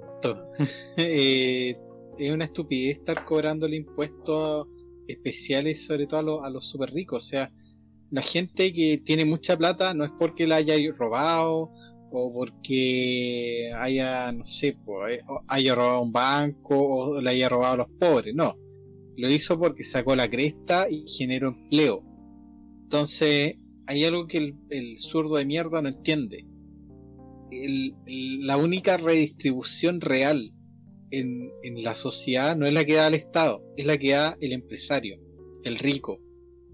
Eh, es una estupidez estar cobrando el impuestos especiales, sobre todo a, los super ricos. O sea, la gente que tiene mucha plata no es porque la haya robado o porque haya, no sé, eh, haya robado un banco o le haya robado a los pobres. No. Lo hizo porque sacó la cresta y generó empleo. Entonces, hay algo que el, el zurdo de mierda no entiende la única redistribución real en, en la sociedad no es la que da el Estado, es la que da el empresario, el rico.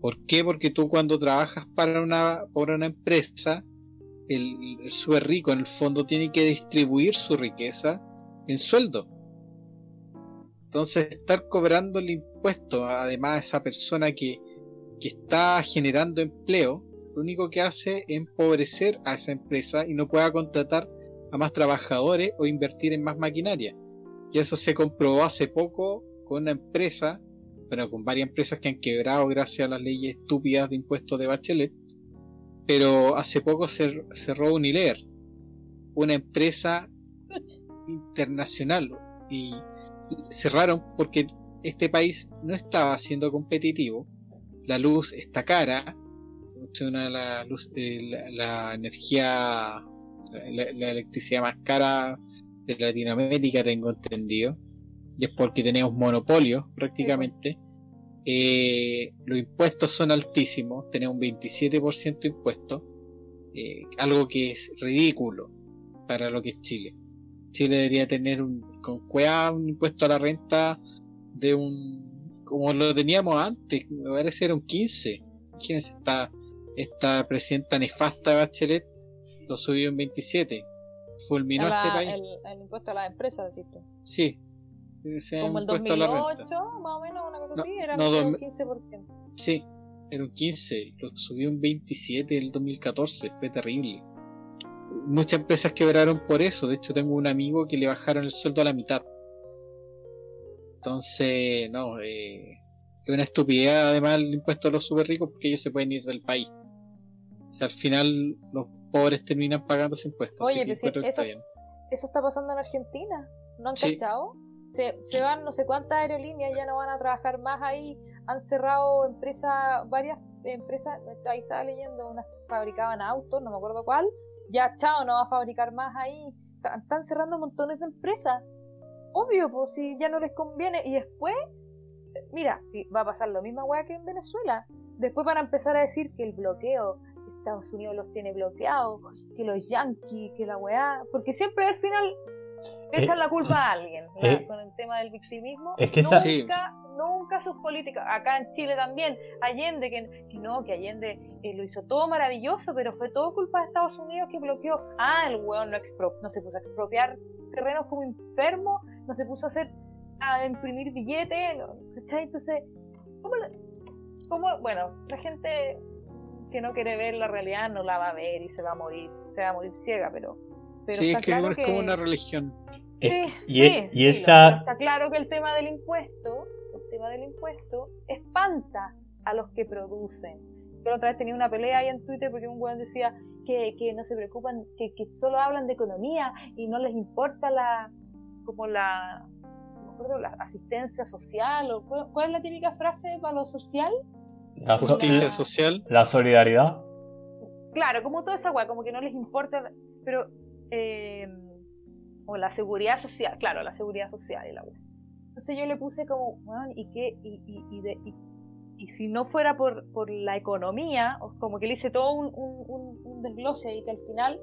¿Por qué? Porque tú cuando trabajas para una, para una empresa, el, el súper rico en el fondo tiene que distribuir su riqueza en sueldo. Entonces, estar cobrando el impuesto, además a esa persona que, que está generando empleo, lo único que hace es empobrecer a esa empresa y no pueda contratar a más trabajadores o invertir en más maquinaria. Y eso se comprobó hace poco con una empresa, bueno, con varias empresas que han quebrado gracias a las leyes estúpidas de impuestos de Bachelet. Pero hace poco se cerró Unilever, una empresa internacional, y cerraron porque este país no estaba siendo competitivo, la luz está cara, la, luz, eh, la, la energía, la, la, electricidad más cara de Latinoamérica, tengo entendido, y es porque tenemos monopolio prácticamente. Eh, los impuestos son altísimos, tenemos un 27% de impuestos, eh, algo que es ridículo para lo que es Chile. Chile debería tener un, con cueva un impuesto a la renta de un, como lo teníamos antes, me parece era un 15. Imagínense, esta, esta presidenta nefasta de Bachelet lo subió en 27. Fulminó la, este país. El, el, impuesto a las empresas, decís tú. Sí. Como el 2008, más o menos, una cosa no, así, era no, un 15%. Sí, era un 15, lo subió en 27 el 2014, fue terrible. Muchas empresas quebraron por eso, de hecho tengo un amigo que le bajaron el sueldo a la mitad. Entonces, no, eh, es una estupidez además el impuesto a los super ricos porque ellos se pueden ir del país. O sea, al final los pobres terminan pagando ese impuesto. Oye, así que pero si está eso, bien. eso está pasando en Argentina. ¿No han Sí. cachado? Se, se van no sé cuántas aerolíneas, ya no van a trabajar más ahí. Han cerrado empresas, varias empresas. Ahí estaba leyendo, unas fabricaban autos, no me acuerdo cuál. Ya, chao, no va a fabricar más ahí. Están cerrando montones de empresas. Obvio, pues si ya no les conviene. Y después, mira, si va a pasar lo misma weá que en Venezuela. Después van a empezar a decir que el bloqueo, que Estados Unidos los tiene bloqueados, que los yanquis, que la weá. Porque siempre al final le Eh, echan la culpa a alguien eh, con el tema del victimismo. es que nunca, esa- Sí. nunca sus políticas. Acá en Chile también. Allende, que, que no, que Allende eh, lo hizo todo maravilloso, pero fue todo culpa de Estados Unidos que bloqueó. Ah, el weón no, expro- no se puso a expropiar terrenos como enfermo, no se puso a hacer a imprimir billetes, no, ¿cachai? Entonces, ¿cómo, la- cómo- bueno, la gente que no quiere ver la realidad no la va a ver y se va a morir, se va a morir ciega, pero, pero sí, está es que claro es como una religión. Es- Sí, y, sí, y esa. está claro que el tema del impuesto, el tema del impuesto, espanta a los que producen. Yo la otra vez tenía una pelea ahí en Twitter porque un weón decía que, que no se preocupan, que, que solo hablan de economía y no les importa la, como la, no me acuerdo, la asistencia social o cuál, cuál es la típica frase para lo social. La, so- Justicia la- social. la solidaridad. Claro, como toda esa weá, como que no les importa, pero eh, o la seguridad social, claro, la seguridad social y la weá. Entonces yo le puse como, weón, ¿y qué? Y, y, y, de- y- si no fuera por, por la economía, como que le hice todo un, un, un- desglose y que al final,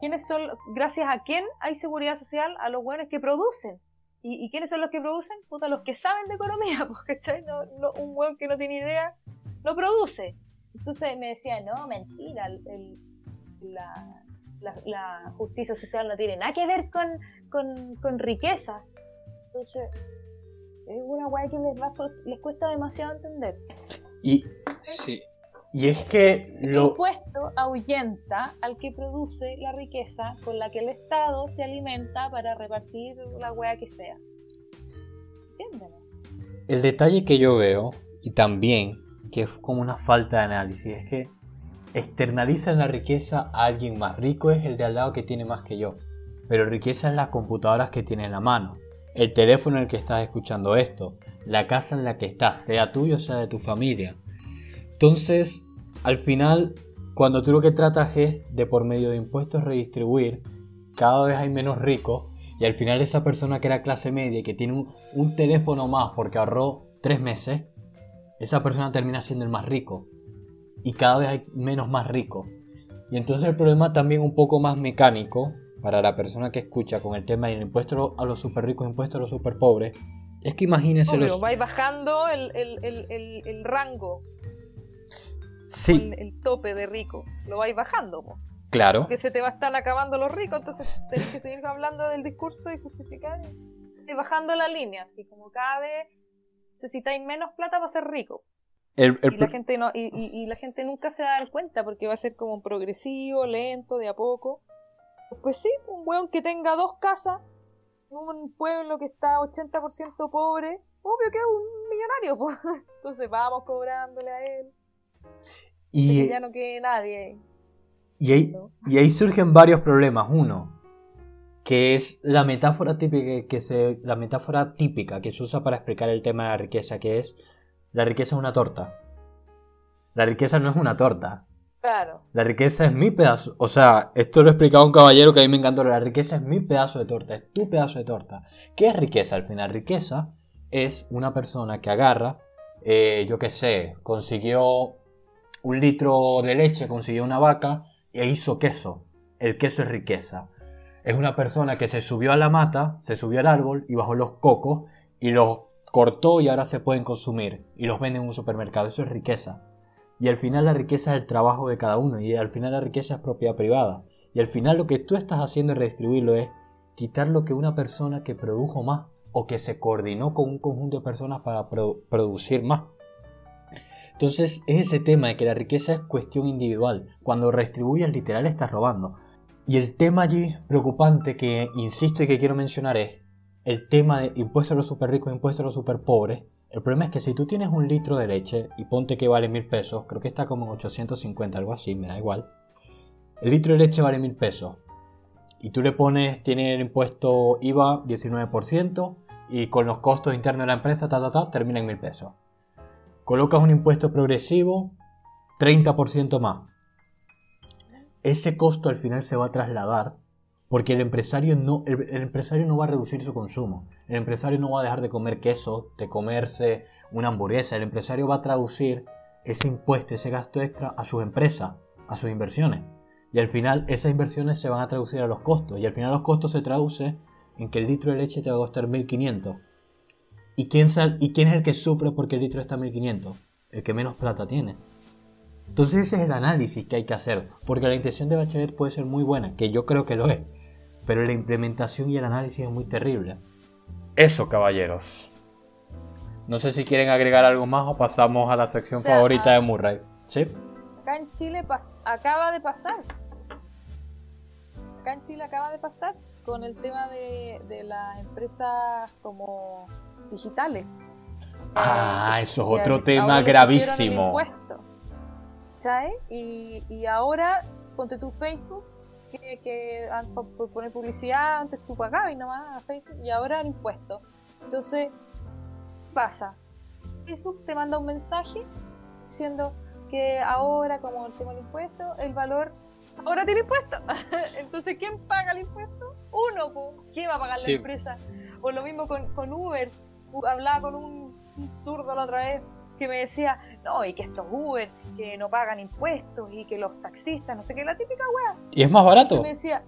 ¿quiénes son, gracias a quién hay seguridad social? A los buenos que producen. ¿Y, y quiénes son los que producen? Puta, los que saben de economía, ¿cachai? No, no, un weón que no tiene idea no produce. Entonces me decía, no, mentira, el- el- la, la- la justicia social no tiene nada que ver con, con, con riquezas. Entonces, es una guay que les, va, les cuesta demasiado entender. Y, Sí. y es que El lo. impuesto ahuyenta al que produce la riqueza con la que el Estado se alimenta para repartir la hueá que sea. ¿Entienden eso? El detalle que yo veo, y también que es como una falta de análisis, es que externalizan la riqueza a alguien más rico es el de al lado que tiene más que yo. Pero riqueza es las computadoras que tiene en la mano, el teléfono en el que estás escuchando esto, la casa en la que estás, sea tuyo o sea de tu familia. Entonces, al final, cuando tú lo que tratas es de por medio de impuestos redistribuir, cada vez hay menos ricos y al final esa persona que era clase media y que tiene un, un teléfono más porque ahorró tres meses, esa persona termina siendo el más rico. Y cada vez hay menos más ricos. Y entonces el problema también un poco más mecánico para la persona que escucha con el tema del impuesto a los super ricos, impuesto a los super pobres, es que imagínense Obvio, los... vais bajando el, el, el, el, rango, Sí, el, tope de rico. Lo vais bajando, po. claro. que se te va a estar acabando los ricos, entonces tenés que seguir hablando del discurso y justificar y bajando la línea, así como cada vez necesitáis menos plata para ser rico. El- el Y la gente no, y, y- y la gente nunca se va a dar cuenta porque va a ser como progresivo, lento, de a poco. Pues sí, un weón que tenga dos casas, un pueblo que está 80% pobre, obvio que es un millonario, pues. Entonces vamos cobrándole a él, y, que ya no quede nadie. y ahí, ¿no? y ahí surgen varios problemas. Uno, que es la metáfora típica que se, la metáfora típica que se usa para explicar el tema de la riqueza, que es la riqueza es una torta. La riqueza no es una torta. Claro. La riqueza es mi pedazo. O sea, esto lo explicaba un caballero que a mí me encantó. La riqueza es mi pedazo de torta, es tu pedazo de torta. ¿Qué es riqueza al final? Riqueza es una persona que agarra, eh, yo qué sé, consiguió un litro de leche, consiguió una vaca e hizo queso. El queso es riqueza. Es una persona que se subió a la mata, se subió al árbol y bajó los cocos y los cortó y ahora se pueden consumir y los vende en un supermercado. Eso es riqueza. Y al final la riqueza es el trabajo de cada uno. Y al final la riqueza es propiedad privada. Y al final lo que tú estás haciendo es redistribuirlo es quitar lo que una persona que produjo más o que se coordinó con un conjunto de personas para pro- producir más. Entonces es ese tema de que la riqueza es cuestión individual. Cuando redistribuyes literal estás robando. Y el tema allí preocupante que insisto y que quiero mencionar es el tema de impuestos a los super ricos, impuestos a los super pobres. El problema es que si tú tienes un litro de leche y ponte que vale mil pesos, creo que está como en 850, algo así, me da igual. El litro de leche vale mil pesos. Y tú le pones, tiene el impuesto IVA 19% y con los costos internos de la empresa, ta, ta, ta, termina en mil pesos. Colocas un impuesto progresivo, 30% más. Ese costo al final se va a trasladar porque el empresario no, el, empresario no va a reducir su consumo. El empresario no va a dejar de comer queso, de comerse una hamburguesa. El empresario va a traducir ese impuesto, ese gasto extra a sus empresas, a sus inversiones. Y al final esas inversiones se van a traducir a los costos. Y al final los costos se traducen en que el litro de leche te va a costar 1500. ¿Y quién, ¿Y quién es el que sufre porque el litro está a 1500? El que menos plata tiene. Entonces ese es el análisis que hay que hacer. Porque la intención de Bachelet puede ser muy buena, que yo creo que lo es. Pero la implementación y el análisis es muy terrible. Eso, caballeros. No sé si quieren agregar algo más o pasamos a la sección O sea, favorita ah, de Murray. ¿Sí? Acá en Chile pas- acaba de pasar. Acá en Chile acaba de pasar con el tema de, de las empresas como digitales. Ah, Eh, eso es otro tema gravísimo. ¿Sabes? Y, y ahora, ponte tu Facebook, que, que por, poner publicidad, antes tú pagabas y nomás a Facebook, y ahora el impuesto. Entonces, ¿qué pasa? Facebook te manda un mensaje diciendo que ahora, como el tema del impuesto, el valor ahora tiene impuesto. Entonces, ¿quién paga el impuesto? Uno, po. ¿quién va a pagar Sí. la empresa? O lo mismo con, con Uber. Hablaba con un, un zurdo la otra vez que me decía, no, y que estos Uber, que no pagan impuestos, y que los taxistas, no sé qué, la típica wea. ¿Y es más barato? Entonces me decía,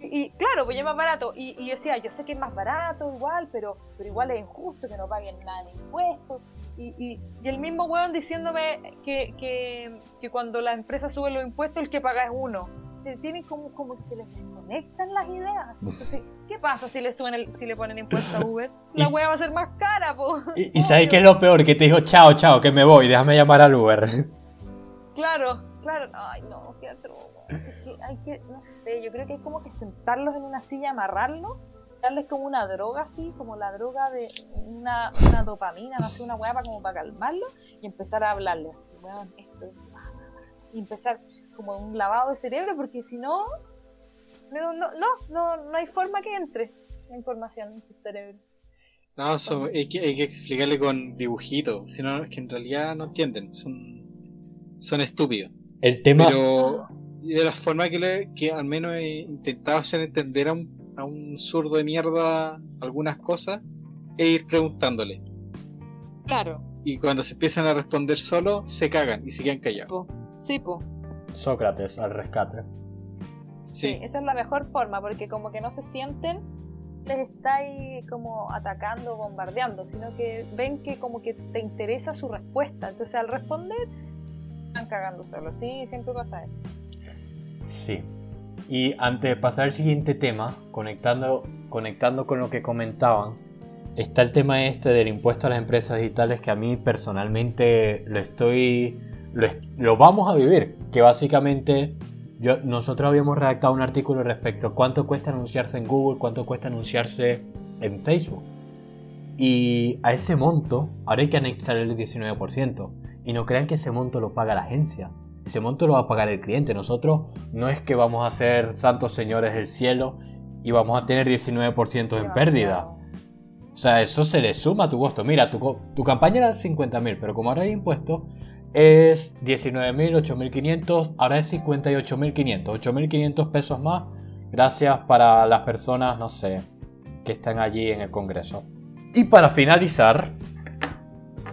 y, y claro, pues ya es más barato. Y, y decía, yo sé que es más barato igual, pero, pero igual es injusto que no paguen nada de impuestos. Y, y, y el mismo weón diciéndome que, que, que cuando la empresa sube los impuestos, el que paga es uno. Tienen como, como que se les desconectan las ideas. Entonces, ¿qué pasa si le suben el, si le ponen impuesto a Uber? La wea va a ser más cara, po. ¿Y, y sabes qué es lo peor? Que te dijo, chao, chao, que me voy, déjame llamar al Uber. Claro, claro. Ay, no, qué atroz. Así que hay que, no sé, yo creo que hay como que sentarlos en una silla, amarrarlos, darles como una droga así, como la droga de una, una dopamina, no sé, una hueá para como para calmarlos y empezar a hablarles así, weón, esto es- y empezar como un lavado de cerebro, porque si no, no, no, no, no, no hay forma que entre la información en su cerebro. No, eso hay, que, hay que explicarle con dibujitos, si no, es que en realidad no entienden, son, son estúpidos. El tema... Pero de la forma que, le, que al menos he intentado hacer entender a un, a un zurdo de mierda algunas cosas, e ir preguntándole. Claro, Y cuando se empiezan a responder solo, se cagan y se quedan callados. sí, po. Sócrates al rescate. Sí. esa es la mejor forma, porque como que no se sienten, les estáis como atacando, bombardeando, sino que ven que como que te interesa su respuesta. Entonces al responder, están cagando solo. Sí, siempre pasa eso. Sí. Y antes de pasar al siguiente tema, conectando, conectando con lo que comentaban, está el tema este del impuesto a las empresas digitales que a mí personalmente lo estoy... Lo, vamos a vivir, que básicamente nosotros habíamos redactado un artículo respecto a cuánto cuesta anunciarse en Google, cuánto cuesta anunciarse en Facebook. Y a ese monto ahora hay que anexar el 19%. Y no crean que ese monto lo paga la agencia. Ese monto lo va a pagar el cliente. Nosotros no es que vamos a ser santos señores del cielo y vamos a tener 19% en pérdida. O sea, eso se le suma a tu costo. Mira, tu, tu campaña era 50.000, pero como ahora hay impuestos, es 19.000, 8.500, ahora es 58.500. 8.500 pesos más, gracias para las personas, no sé, que están allí en el Congreso. Y para finalizar,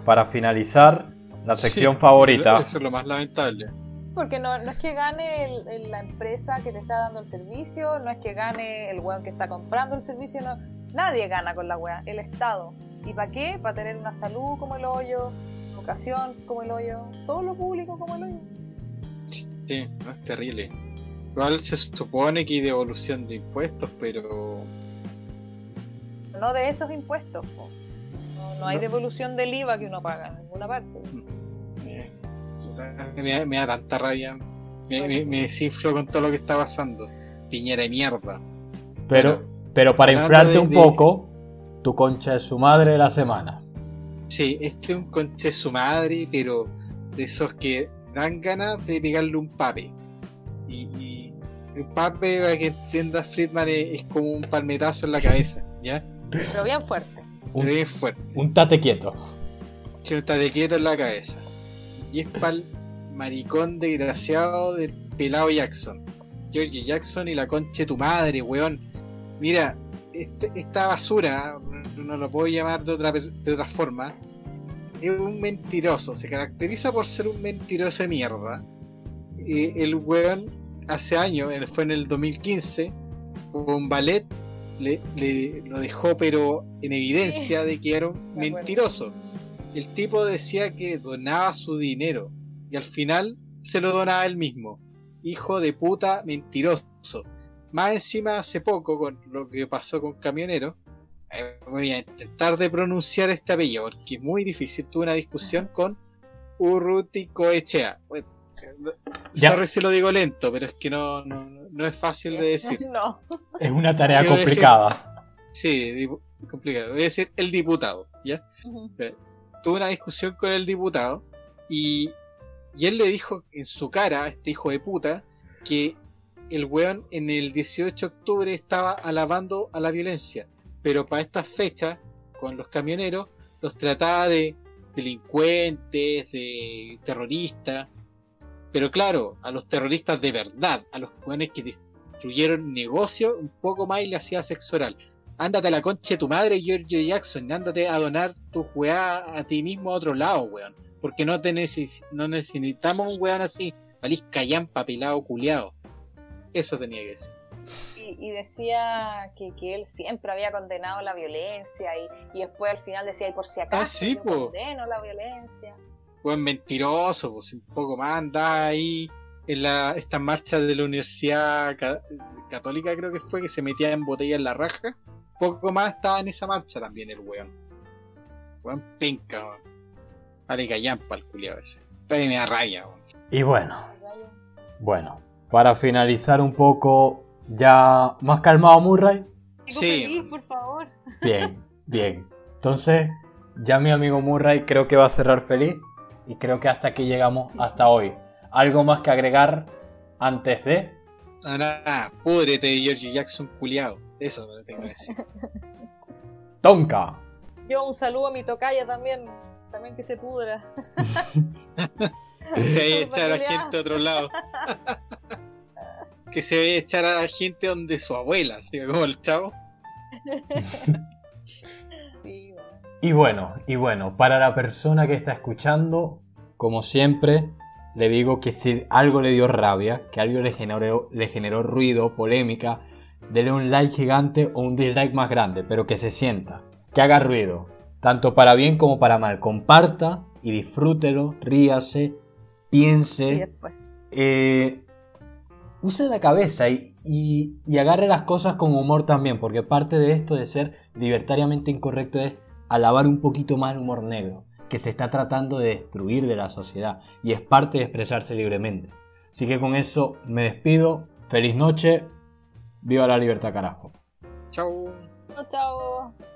para finalizar, la sección favorita. Eso es lo más lamentable. Porque no, no es que gane la empresa que te está dando el servicio, no es que gane el weón que está comprando el servicio, no. Nadie gana con la weá, el Estado. ¿Y para qué? Para tener una salud como el hoyo, educación como el hoyo, todo lo público como el hoyo. Sí, no es terrible. Igual se supone que hay devolución de impuestos, pero. No de esos impuestos, no, hay devolución del IVA que uno paga en ninguna parte. Eh, me, da tanta rabia. Me, me, desinflo con todo lo que está pasando. Piñera de mierda. Pero, pero para inflarte un poco, tu concha es su madre de la semana. Sí, este es un concha de su madre, pero de esos que dan ganas de pegarle un pape. Y, y el pape, para que entienda Friedman, es, como un palmetazo en la cabeza, ¿ya? Pero bien fuerte. Un, bien fuerte. Un tate quieto. Sí, un tate quieto en la cabeza. Y es pa'l maricón desgraciado del pelado Jackson. George Jackson y la concha de tu madre, weón. Mira, este, esta basura, no lo puedo llamar de otra, de otra forma, es un mentiroso. Se caracteriza por ser un mentiroso de mierda. el weón hace años, fue en el 2015, con ballet le, lo dejó pero en evidencia de que era un mentiroso. El tipo decía que donaba su dinero y al final se lo donaba él mismo. Hijo de puta mentiroso. Más encima hace poco con lo que pasó con Camionero, voy a intentar de pronunciar este apellido porque es muy difícil. Tuve una discusión con Urruti Coechea. Bueno, sorry si lo digo lento, pero es que no, no, es fácil de decir. No. Es una tarea complicada. sí, complicado. Voy a decir el diputado, ¿ya? Eh, tuve una discusión con el diputado y, y él le dijo en su cara a este hijo de puta que el weón en el 18 de octubre estaba alabando a la violencia, pero para estas fechas, con los camioneros, los trataba de delincuentes, de terroristas, pero claro, a los terroristas de verdad, a los weones que destruyeron negocio, un poco más y le hacía sexo oral. Ándate a la concha de tu madre, George Jackson, ándate a donar tu weá a ti mismo a otro lado, weón. Porque no, te no necesitamos un weón así, valís callampa, pelado, culiado. Eso tenía que decir. Y, decía que, él siempre había condenado la violencia y, después al final decía, y por si acaso ah, sí, condeno la violencia. Pues mentiroso, pues un poco más anda ahí en la, esta marcha de la Universidad Católica creo que fue, que se metía en botella en la raja. Poco más estaba en esa marcha también el weón. Weón penca, weón. Vale callampa el culiado ese. Está me da raya, weón. Y bueno. Bueno, para finalizar un poco, ya más calmado Murray. Sí. por favor. Bien, bien. Entonces, ya mi amigo Murray creo que va a cerrar feliz y creo que hasta aquí llegamos hasta hoy. ¿Algo más que agregar antes de? Nada, nada, púdrete George Jackson culiado. Eso lo tengo que decir. Tonka. Yo un saludo a mi tocaya también, también que se pudra. se va a echar a la gente a otro lado. que se ve echar a la gente donde su abuela, así como el chavo. Y bueno, y bueno, para la persona que está escuchando, como siempre, le digo que si algo le dio rabia, que algo le generó, le generó ruido, polémica, dele un like gigante o un dislike más grande, pero que se sienta, que haga ruido, tanto para bien como para mal. Comparta y disfrútelo, ríase, piense, Sí, eh, use la cabeza y, y- y agarre las cosas con humor también, porque parte de esto de ser libertariamente incorrecto es alabar un poquito más el humor negro, que se está tratando de destruir de la sociedad y es parte de expresarse libremente. Así que con eso me despido, feliz noche, viva la libertad carajo. Chau. Chao, chao.